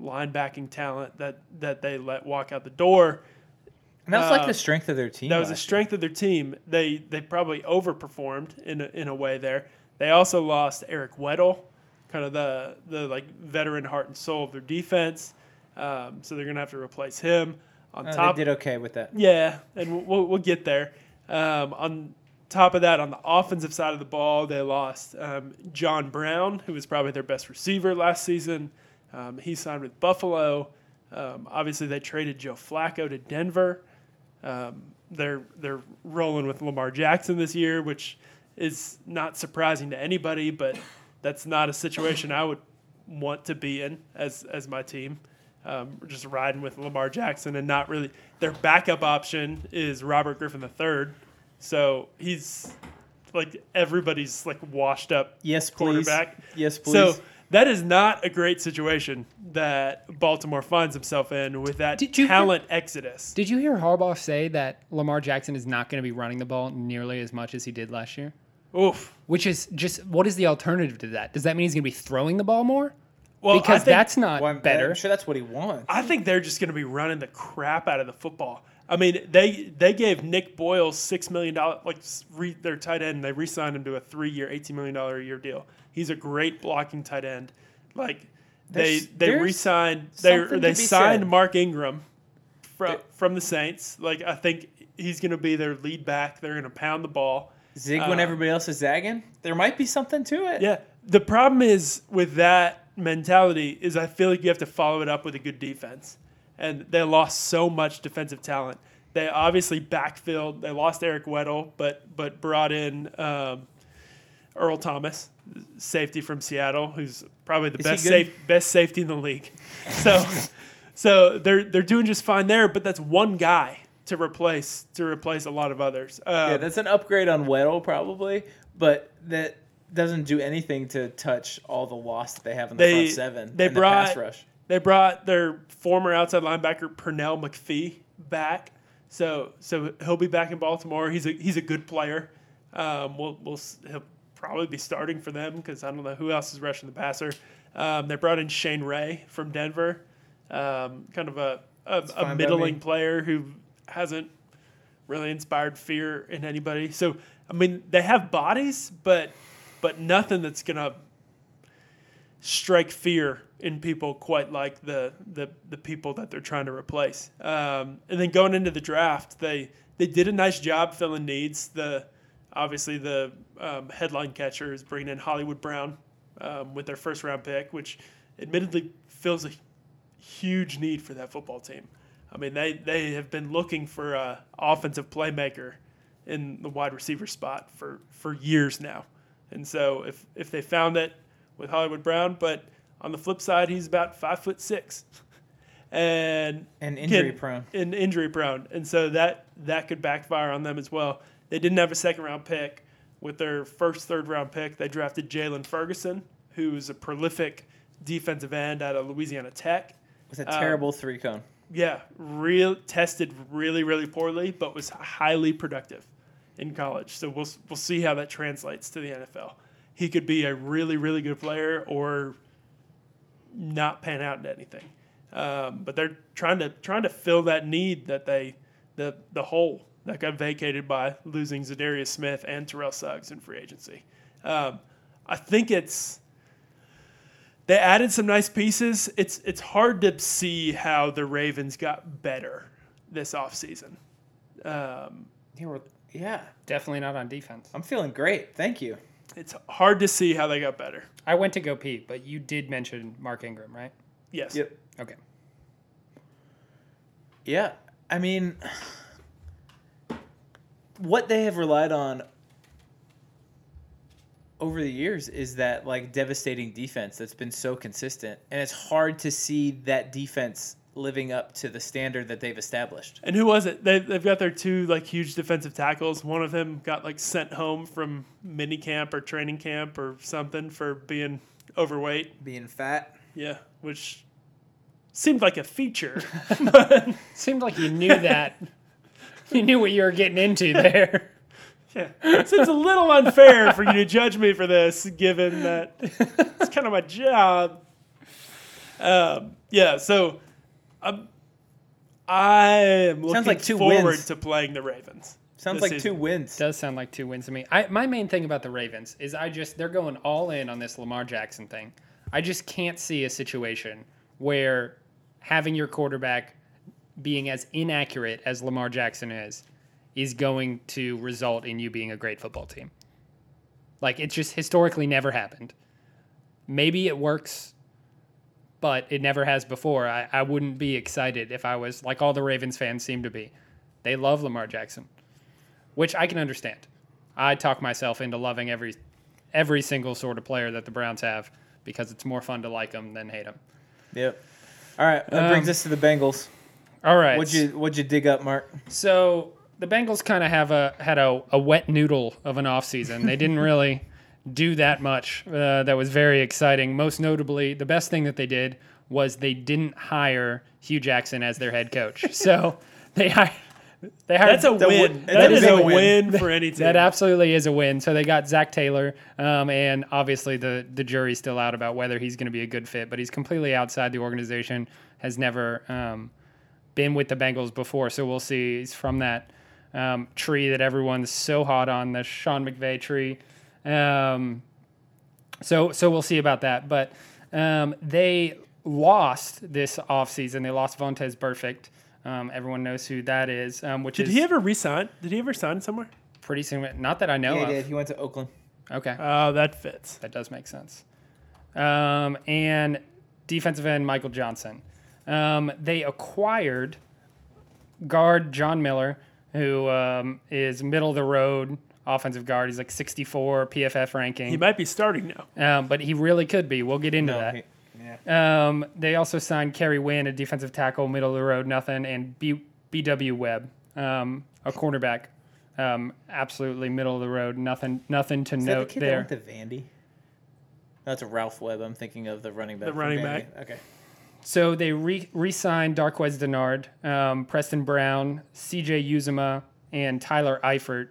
S3: linebacking talent that that they let walk out the door.
S2: And that was like
S3: Uh,
S2: the strength of their team.
S3: That was the
S2: last year.
S3: strength of their team. They they probably overperformed in a, in a way there. They also lost Eric Weddle, kind of the the like veteran heart and soul of their defense. Um, so they're gonna have to replace him. On
S2: Oh,
S3: top,
S2: they did okay with that.
S3: yeah, and we'll, we'll, we'll get there. Um, on top of that, on the offensive side of the ball, they lost um, John Brown, who was probably their best receiver last season. Um, he signed with Buffalo. Um, obviously, they traded Joe Flacco to Denver. Um, they're they're rolling with Lamar Jackson this year, which is not surprising to anybody, but that's not a situation I would want to be in as as my team. Um, just riding with Lamar Jackson and not really. Their backup option is Robert Griffin III, so he's like everybody's like washed up
S2: Yes, please.
S3: quarterback.
S2: Yes, please.
S3: So that is not a great situation that Baltimore finds himself in with that talent exodus.
S1: Did you hear Harbaugh say that Lamar Jackson is not going to be running the ball nearly as much as he did last year?
S3: Oof.
S1: Which is just what is the alternative to that? Does that mean he's going to be throwing the ball more?
S3: Well,
S1: because
S3: think,
S1: that's not
S2: Well,
S1: better.
S2: I'm sure that's what he wants.
S3: I think they're just going to be running the crap out of the football. I mean, they they gave Nick Boyle six million dollars, like re, their tight end. And they re-signed him to a three-year, eighteen million dollar a year deal. He's a great blocking tight end. Like they
S2: There's-
S3: they
S2: there's
S3: re-signed they they signed
S2: said.
S3: Mark Ingram from
S2: There-
S3: from the Saints. Like I think he's going to be their lead back. They're going to pound the ball.
S2: Zig when
S3: Uh,
S2: everybody else is zagging. There might be something to it.
S3: Yeah. The problem is with that mentality is I feel like you have to follow it up with a good defense. And they lost so much defensive talent. They obviously backfilled. They lost Eric Weddle, but but brought in um, Earl Thomas, safety from Seattle, who's probably the
S2: Is
S3: best safe, best safety in the league. So so they're they're doing just fine there, but that's one guy to replace to replace a lot of others. Um,
S2: Yeah, that's an upgrade on Weddle probably, but that doesn't do anything to touch all the loss that they have in the
S3: They-
S2: front seven.
S3: they
S2: and the pass
S3: brought-
S2: rush.
S3: They brought their former outside linebacker Pernell McPhee back, so so he'll be back in Baltimore. He's a he's a good player. Um, we'll, we'll he'll probably be starting for them because I don't know who else is rushing the passer. Um, they brought in Shane Ray from Denver, um, kind of a a, a middling player who hasn't really inspired fear in anybody. So I mean they have bodies, but but nothing that's gonna strike fear in people quite like the the, the people that they're trying to replace. Um, and then going into the draft, they they did a nice job filling needs. The obviously the um, headline catcher is bringing in Hollywood Brown um, with their first round pick, which admittedly fills a huge need for that football team. I mean, they they have been looking for an offensive playmaker in the wide receiver spot for for years now, and so if if they found it with Hollywood Brown, but on the flip side, he's about five foot six, and
S2: And injury
S3: can-
S2: prone.
S3: and injury prone, and so that that could backfire on them as well. They didn't have a second round pick. With their first third round pick, they drafted Jaylon Ferguson, who's a prolific defensive end out of Louisiana Tech.
S2: With a
S3: um,
S2: terrible three cone.
S3: Yeah, real tested really really poorly, but was highly productive in college. So we'll we'll see how that translates to the NFL. He could be a really really good player or not pan out into anything. Um, but they're trying to trying to fill that need that they the the hole that got vacated by losing Za'Darius Smith and Terrell Suggs in free agency. Um, I think it's they added some nice pieces. It's it's hard to see how the Ravens got better this offseason. Um,
S2: Yeah, we're- yeah,
S1: Definitely not on defense.
S2: I'm feeling great. Thank you.
S3: it's hard to see how they got better.
S1: I went to go pee, but you did mention Mark Ingram, right?
S3: Yes.
S2: Yep.
S1: Okay.
S2: Yeah, I mean, what they have relied on over the years is that like devastating defense that's been so consistent, and it's hard to see that defense living up to the standard that they've established.
S3: And who was it? They, they've got their two like huge defensive tackles. One of them got like sent home from mini camp or training camp or something for being overweight.
S2: Being fat.
S3: Yeah, which seemed like a feature. but
S1: Seemed like you knew that. you knew what you were getting into there.
S3: yeah, so it's a little unfair for you to judge me for this, given that it's kind of my job. Um, yeah, so um, I am looking
S2: like two
S3: forward
S2: wins.
S3: to playing the Ravens.
S2: Sounds like
S3: season.
S2: two wins.
S1: Does sound like two wins to me. I, my main thing about the Ravens is I just they're going all in on this Lamar Jackson thing. I just can't see a situation where having your quarterback being as inaccurate as Lamar Jackson is is going to result in you being a great football team. Like it's just historically never happened. Maybe it works, but it never has before. I, I wouldn't be excited if I was like all the Ravens fans seem to be. They love Lamar Jackson which I can understand. I talk myself into loving every every single sort of player that the Browns have because it's more fun to like them than hate them.
S2: Yep. All right, that brings
S1: Um,
S2: us to the Bengals.
S1: All right.
S2: What'd you What'd you dig up, Mark?
S1: So the Bengals kind of have a had a, a wet noodle of an offseason. They didn't really do that much. Uh, that was very exciting. Most notably, the best thing that they did was they didn't hire Hue Jackson as their head coach. So they hired. They hired
S3: That's a win.
S2: win-
S3: that
S2: that
S3: is
S2: is
S3: a
S2: a
S3: win,
S2: win.
S3: for any team.
S1: That absolutely is a win. So they got Zac Taylor, um, and obviously the the jury's still out about whether he's going to be a good fit. But he's completely outside the organization. Has never um, been with the Bengals before, so we'll see. He's from that um, tree that everyone's so hot on, the Sean McVay tree. Um, so so we'll see about that. But um, they lost this offseason. They lost Vontaze Burfict. Um, everyone knows who that is. Um, which
S3: Did
S1: is
S3: he ever resign? Did he ever sign somewhere?
S1: pretty soon, Not that I know
S2: Yeah,
S1: of.
S2: he did. He went to Oakland.
S1: Okay.
S3: Oh, that fits.
S1: That does make sense. Um, and defensive end Michael Johnson. Um, they acquired guard John Miller, who um, is middle of the road offensive guard. He's like 64 PFF ranking.
S3: He might be starting now.
S1: um, but he really could be. We'll get into
S2: No,
S1: that.
S2: he- yeah.
S1: Um, they also signed Kerry Wynn, a defensive tackle, middle of the road, nothing, and B- BW Webb, um, a cornerback, um, absolutely middle of the road, nothing, nothing to
S2: Is that the kid
S1: there.
S2: that went to Vandy? That's a Ralph Webb. I'm thinking of the running back.
S3: The running back.
S2: Okay.
S1: So they re- re-signed Darqueze Dennard, um, Preston Brown, C.J. Uzomah, and Tyler Eifert,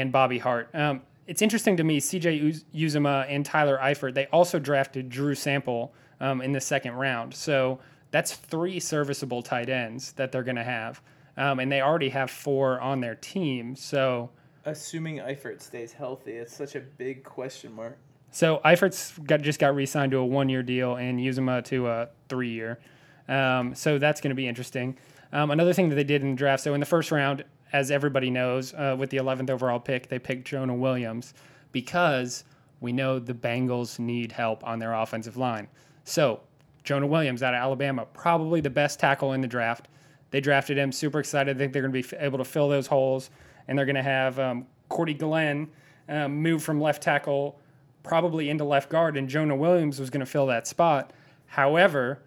S1: and Bobby Hart. Um, it's interesting to me, C.J. Uz- Uzomah and Tyler Eifert. They also drafted Drew Sample um, in the second round. So that's three serviceable tight ends that they're going to have, um, and they already have four on their team. So.
S2: Assuming Eifert stays healthy, it's such a big question mark.
S1: So Eifert's got just got re-signed to a one-year deal and Uzomah to a three-year. Um, so that's going to be interesting. Um, another thing that they did in the draft. So in the first round, as everybody knows, uh, with the 11th overall pick, they picked Jonah Williams because we know the Bengals need help on their offensive line. So Jonah Williams out of Alabama, probably the best tackle in the draft. They drafted him. Super excited. I think they're going to be able to fill those holes, and they're going to have um, Cordy Glenn um, move from left tackle probably into left guard, and Jonah Williams was going to fill that spot. However,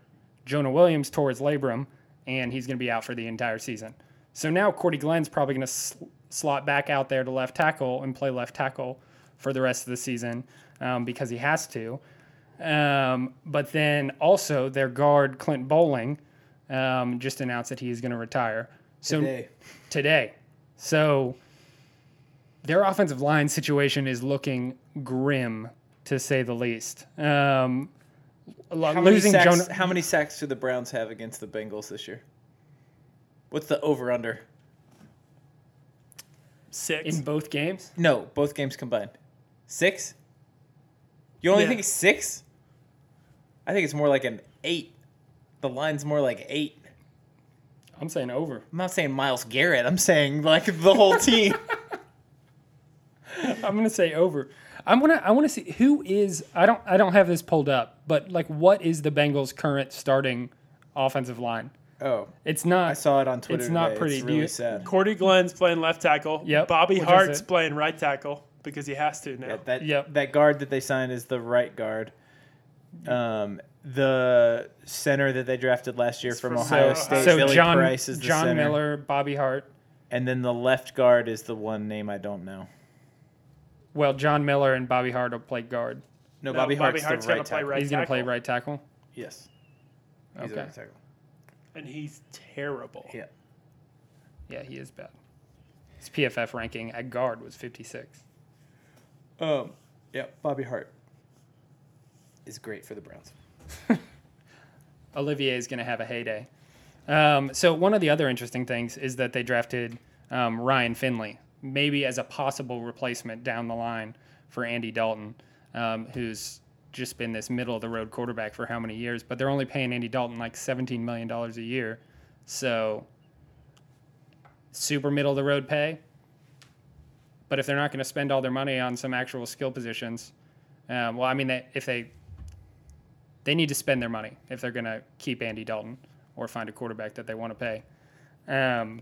S1: Jonah Williams tore his labrum, and he's going to be out for the entire season. So now Cordy Glenn's probably going to sl- slot back out there to left tackle and play left tackle for the rest of the season um, because he has to. Um, but then also their guard Clint Boling um, just announced that he is going to retire. So
S2: Today.
S1: today. So their offensive line situation is looking grim, to say the least. Um, lo-
S2: How many,
S1: losing
S2: sacks,
S1: Jonah.
S2: how many sacks do the Browns have against the Bengals this year? What's the over under?
S3: Six.
S1: in both games.
S2: No, both games combined. Six? You only
S3: Yeah.
S2: think six? I think it's more like an eight. The line's more like eight.
S1: I'm saying over.
S2: I'm not saying Myles Garrett. I'm saying like the whole team.
S1: I'm gonna say over. I'm gonna. I want to see who is. I don't. I don't have this pulled up, but like, what is the Bengals' current starting offensive line?
S2: Oh,
S1: It's not.
S2: I saw it on Twitter.
S1: It's not
S2: today.
S1: pretty.
S2: It's
S1: Do
S2: really
S1: you-
S2: sad.
S3: Cordy Glenn's playing left tackle.
S1: Yep,
S3: Bobby
S1: which
S3: Hart's playing right tackle because he has to now.
S2: Yeah, that
S1: Yep.
S2: that guard that they signed is the right guard. Um, the center that they drafted last year from
S3: from
S2: Ohio
S3: so-
S2: State,
S1: so
S2: Billy
S1: John
S2: Price is the
S1: John
S2: center.
S1: Miller, Bobby Hart.
S2: and then the left guard is the one name I don't know.
S1: Well, John Miller and Bobby Hart will play guard.
S2: No,
S3: No,
S2: Bobby
S3: Bobby
S2: Hart's,
S3: Hart's
S2: the right
S3: gonna play
S2: tackle.
S3: right
S1: He's gonna play right tackle.
S2: Yes, he's
S1: Okay.
S2: a right tackle.
S3: And he's terrible.
S2: Yeah.
S1: Yeah, he is bad. His PFF ranking at guard was 56.
S2: Um, yeah, Bobby Hart is great for the Browns.
S1: Olivier is going to have a heyday. Um, so one of the other interesting things is that they drafted um, Ryan Finley, maybe as a possible replacement down the line for Andy Dalton, um, who's just been this middle of the road quarterback for how many years? But they're only paying Andy Dalton like $17 million a year. So super middle of the road pay. But if they're not going to spend all their money on some actual skill positions, um, well, I mean, if they they need to spend their money if they're going to keep Andy Dalton or find a quarterback that they want to pay. Um,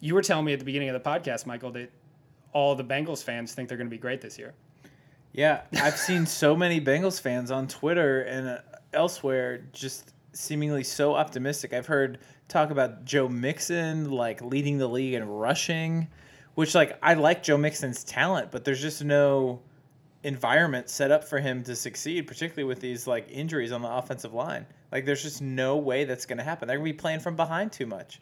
S1: you were telling me at the beginning of the podcast, Michael, that all the Bengals fans think they're going to be great this year.
S2: Yeah, I've seen so many Bengals fans on Twitter, and uh, elsewhere just seemingly so optimistic. I've heard talk about Joe Mixon like leading the league in rushing, which like I like Joe Mixon's talent, but there's just no environment set up for him to succeed, particularly with these like injuries on the offensive line. Like there's just no way that's going to happen. They're going to be playing from behind too much.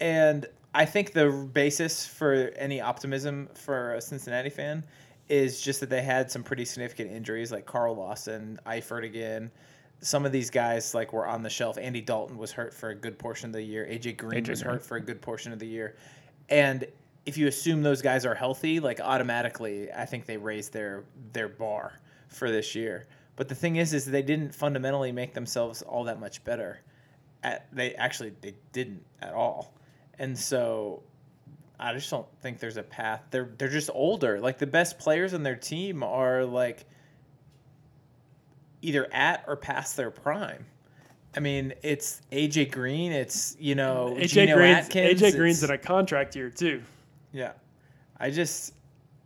S2: And I think the basis for any optimism for a Cincinnati fan is just that they had some pretty significant injuries like Carl Lawson, Eifert again. Some of these guys like were on the shelf. Andy Dalton was hurt for a good portion of the year. AJ Green
S1: AJ
S2: was
S1: Green.
S2: hurt for a good portion of the year. And if you assume those guys are healthy, like automatically, I think they raised their their bar for this year. But the thing is, is they didn't fundamentally make themselves all that much better. At they actually they didn't at all, and so I just don't think there's a path. They're they're just older. Like the best players on their team are like either at or past their prime. I mean, it's AJ Green. It's you know
S3: AJ
S2: Geno
S3: Green's
S2: Atkins.
S3: AJ Green's in a contract year too.
S2: yeah. I just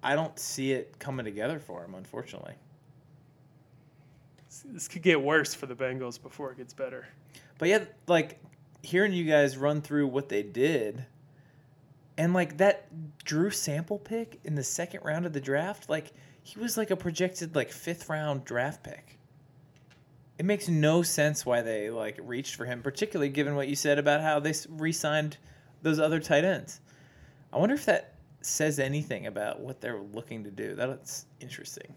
S2: I don't see it coming together for him, unfortunately.
S3: This could get worse for the Bengals before it gets better.
S2: But yeah, like hearing you guys run through what they did and like that Drew sample pick in the second round of the draft, like he was like a projected like fifth round draft pick. It makes no sense why they like reached for him, particularly given what you said about how they re-signed those other tight ends. I wonder if that says anything about what they're looking to do. That's interesting.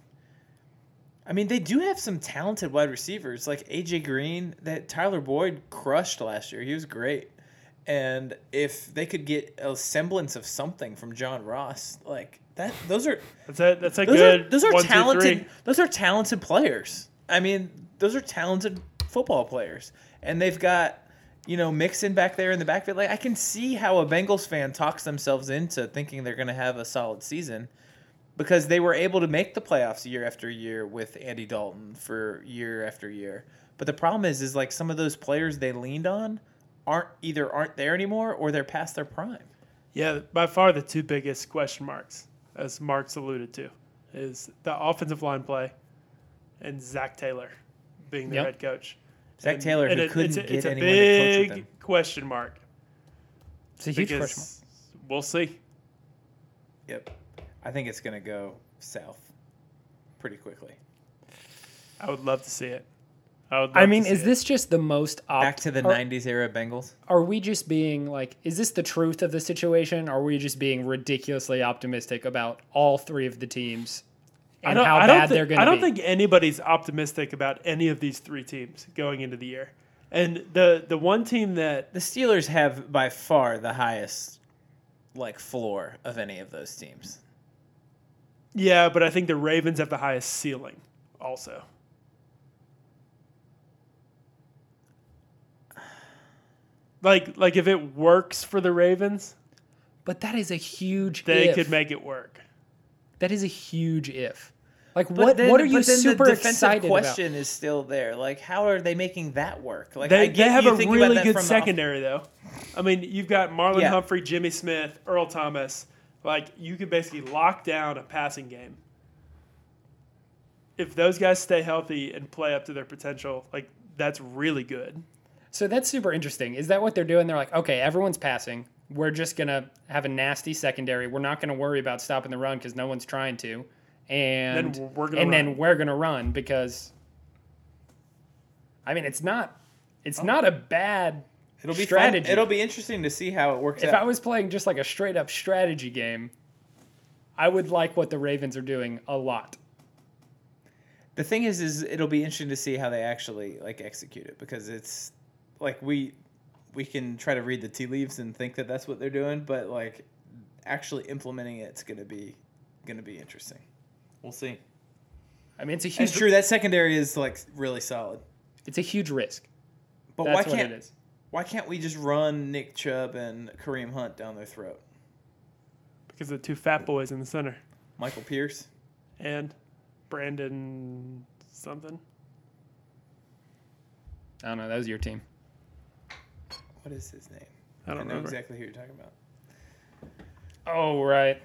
S2: I mean, they do have some talented wide receivers like AJ Green. That Tyler Boyd crushed last year. He was great. And if they could get a semblance of something from John Ross, like that, those are
S3: That's a that's a
S2: those
S3: good.
S2: are those are
S3: one, two,
S2: talented.
S3: three.
S2: those are talented players. I mean, those are talented football players, and they've got you know Mixon back there in the backfield. Like I can see how a Bengals fan talks themselves into thinking they're going to have a solid season because they were able to make the playoffs year after year with Andy Dalton for year after year. But the problem is, is like some of those players they leaned on aren't either aren't there anymore or they're past their prime.
S3: Yeah, by far the two biggest question marks, as Mark's alluded to, is the offensive line play and Zac Taylor being the
S1: Yep.
S3: head coach.
S2: Zac
S3: And-
S2: Taylor,
S3: and
S2: who
S3: it-
S2: couldn't
S3: it's a,
S2: get
S3: it's a
S2: anyone to coach with
S3: big
S2: him.
S3: question mark
S1: It's a huge
S3: because
S1: question.
S3: we'll see.
S2: Yep. I think it's going to go south pretty quickly.
S3: I would love to see it. I would. Love
S1: I mean,
S3: to see
S1: is
S3: it.
S1: this just the most op-
S2: Back to the
S1: are,
S2: 90s era Bengals.
S1: Are we just being like, is this the truth of the situation? Or are we just being ridiculously optimistic about all three of the teams and how bad
S3: thi-
S1: they're going to be?
S3: I don't think anybody's optimistic about any of these three teams going into the year. And the the one team that
S2: The Steelers have by far the highest like floor of any of those teams.
S3: yeah, but I think the Ravens have the highest ceiling also. Like like if it works for the Ravens,
S1: but that is a huge
S3: they
S1: if.
S3: could make it work.
S1: that is a huge if. Like,
S2: But
S1: what,
S2: then-
S1: what are you
S2: but
S1: super
S2: the defensive
S1: excited
S2: question is still there. Like how are they making that work? Like
S3: They,
S2: I
S3: they have
S2: you
S3: a really good
S2: from the off-
S3: secondary though. I mean, you've got Marlon
S2: Yeah.
S3: Humphrey, Jimmy Smith, Earl Thomas. Like you could basically lock down a passing game. If those guys stay healthy and play up to their potential, like that's really good.
S1: So that's super interesting. Is that what they're doing? They're like, okay, everyone's passing. We're just gonna have a nasty secondary. We're not gonna worry about stopping the run because no one's trying to, and
S3: Then we're gonna
S1: and
S3: run.
S1: then we're gonna run because. I mean, it's not, it's not a bad
S2: It'll be
S1: strategy.
S2: Fun. It'll be interesting to see how it works
S1: if
S2: out.
S1: I was playing just like a straight up strategy game, I would like what the Ravens are doing a lot.
S2: the thing is is it'll be interesting to see how they actually like execute it because it's like we we can try to read the tea leaves and think that that's what they're doing but like actually implementing it's going to be going to be interesting we'll see
S1: I mean, it's a huge,
S2: it's true that secondary is like really solid
S1: it's a huge risk.
S2: but
S1: That's
S2: why can't
S1: it is.
S2: why can't we just run Nick Chubb and Kareem Hunt down their throat
S3: because of the two fat boys in the center
S2: Michael Pierce
S3: and Brandon something.
S1: I don't know. That was your team.
S2: What is his name
S3: I don't
S2: know
S3: remember.
S2: exactly who you're talking about
S1: Oh, right.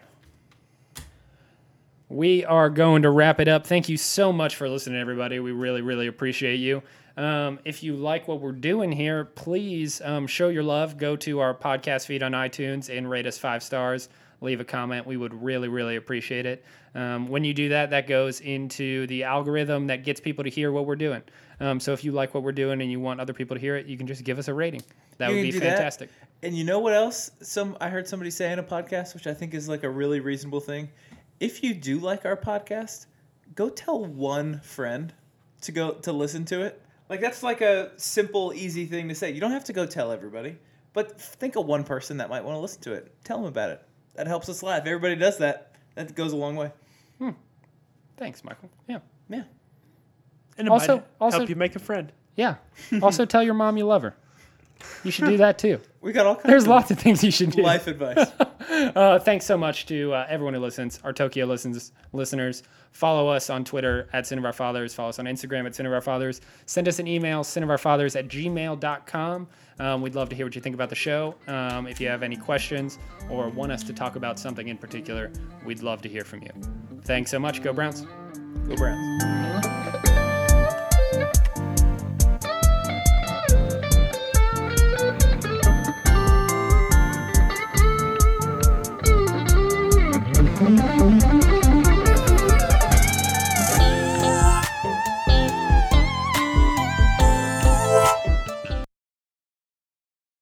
S1: We are going to wrap it up. Thank you so much for listening, everybody. We really, really appreciate you. Um, if you like what we're doing here, please um, show your love. Go to our podcast feed on iTunes and rate us five stars. Leave a comment. We would really, really appreciate it. Um, when you do that, that goes into the algorithm that gets people to hear what we're doing. Um, so if you like what we're doing and you want other people to hear it, you can just give us a rating. That
S2: You
S1: would be
S2: do that.
S1: fantastic.
S2: And you know what else? Some I heard somebody say in a podcast, which I think is like a really reasonable thing. If you do like our podcast, go tell one friend to go to listen to it. Like that's like a simple, easy thing to say. You don't have to go tell everybody, but think of one person that might want to listen to it. Tell them about it. That helps us laugh. Everybody does that. That goes a long way. Hmm.
S1: Thanks, Michael. Yeah.
S2: Yeah.
S3: And it
S1: Also-
S3: might
S1: also-
S3: help you make a friend.
S1: Yeah. also, tell your mom you love her. You should do that too.
S2: We got all kinds
S1: There's
S2: of
S1: lots of things you should do.
S2: life advice.
S1: Uh, thanks so much to uh, everyone who listens, our Tokyo listens listeners. Follow us on Twitter at Sin of Our Fathers. Follow us on Instagram at Sin of Our Fathers. Send us an email, sinofourfathers at gmail.com. Um, we'd love to hear what you think about the show. Um, if you have any questions or want us to talk about something in particular, we'd love to hear from you. Thanks so much. Go Browns.
S2: Go Browns.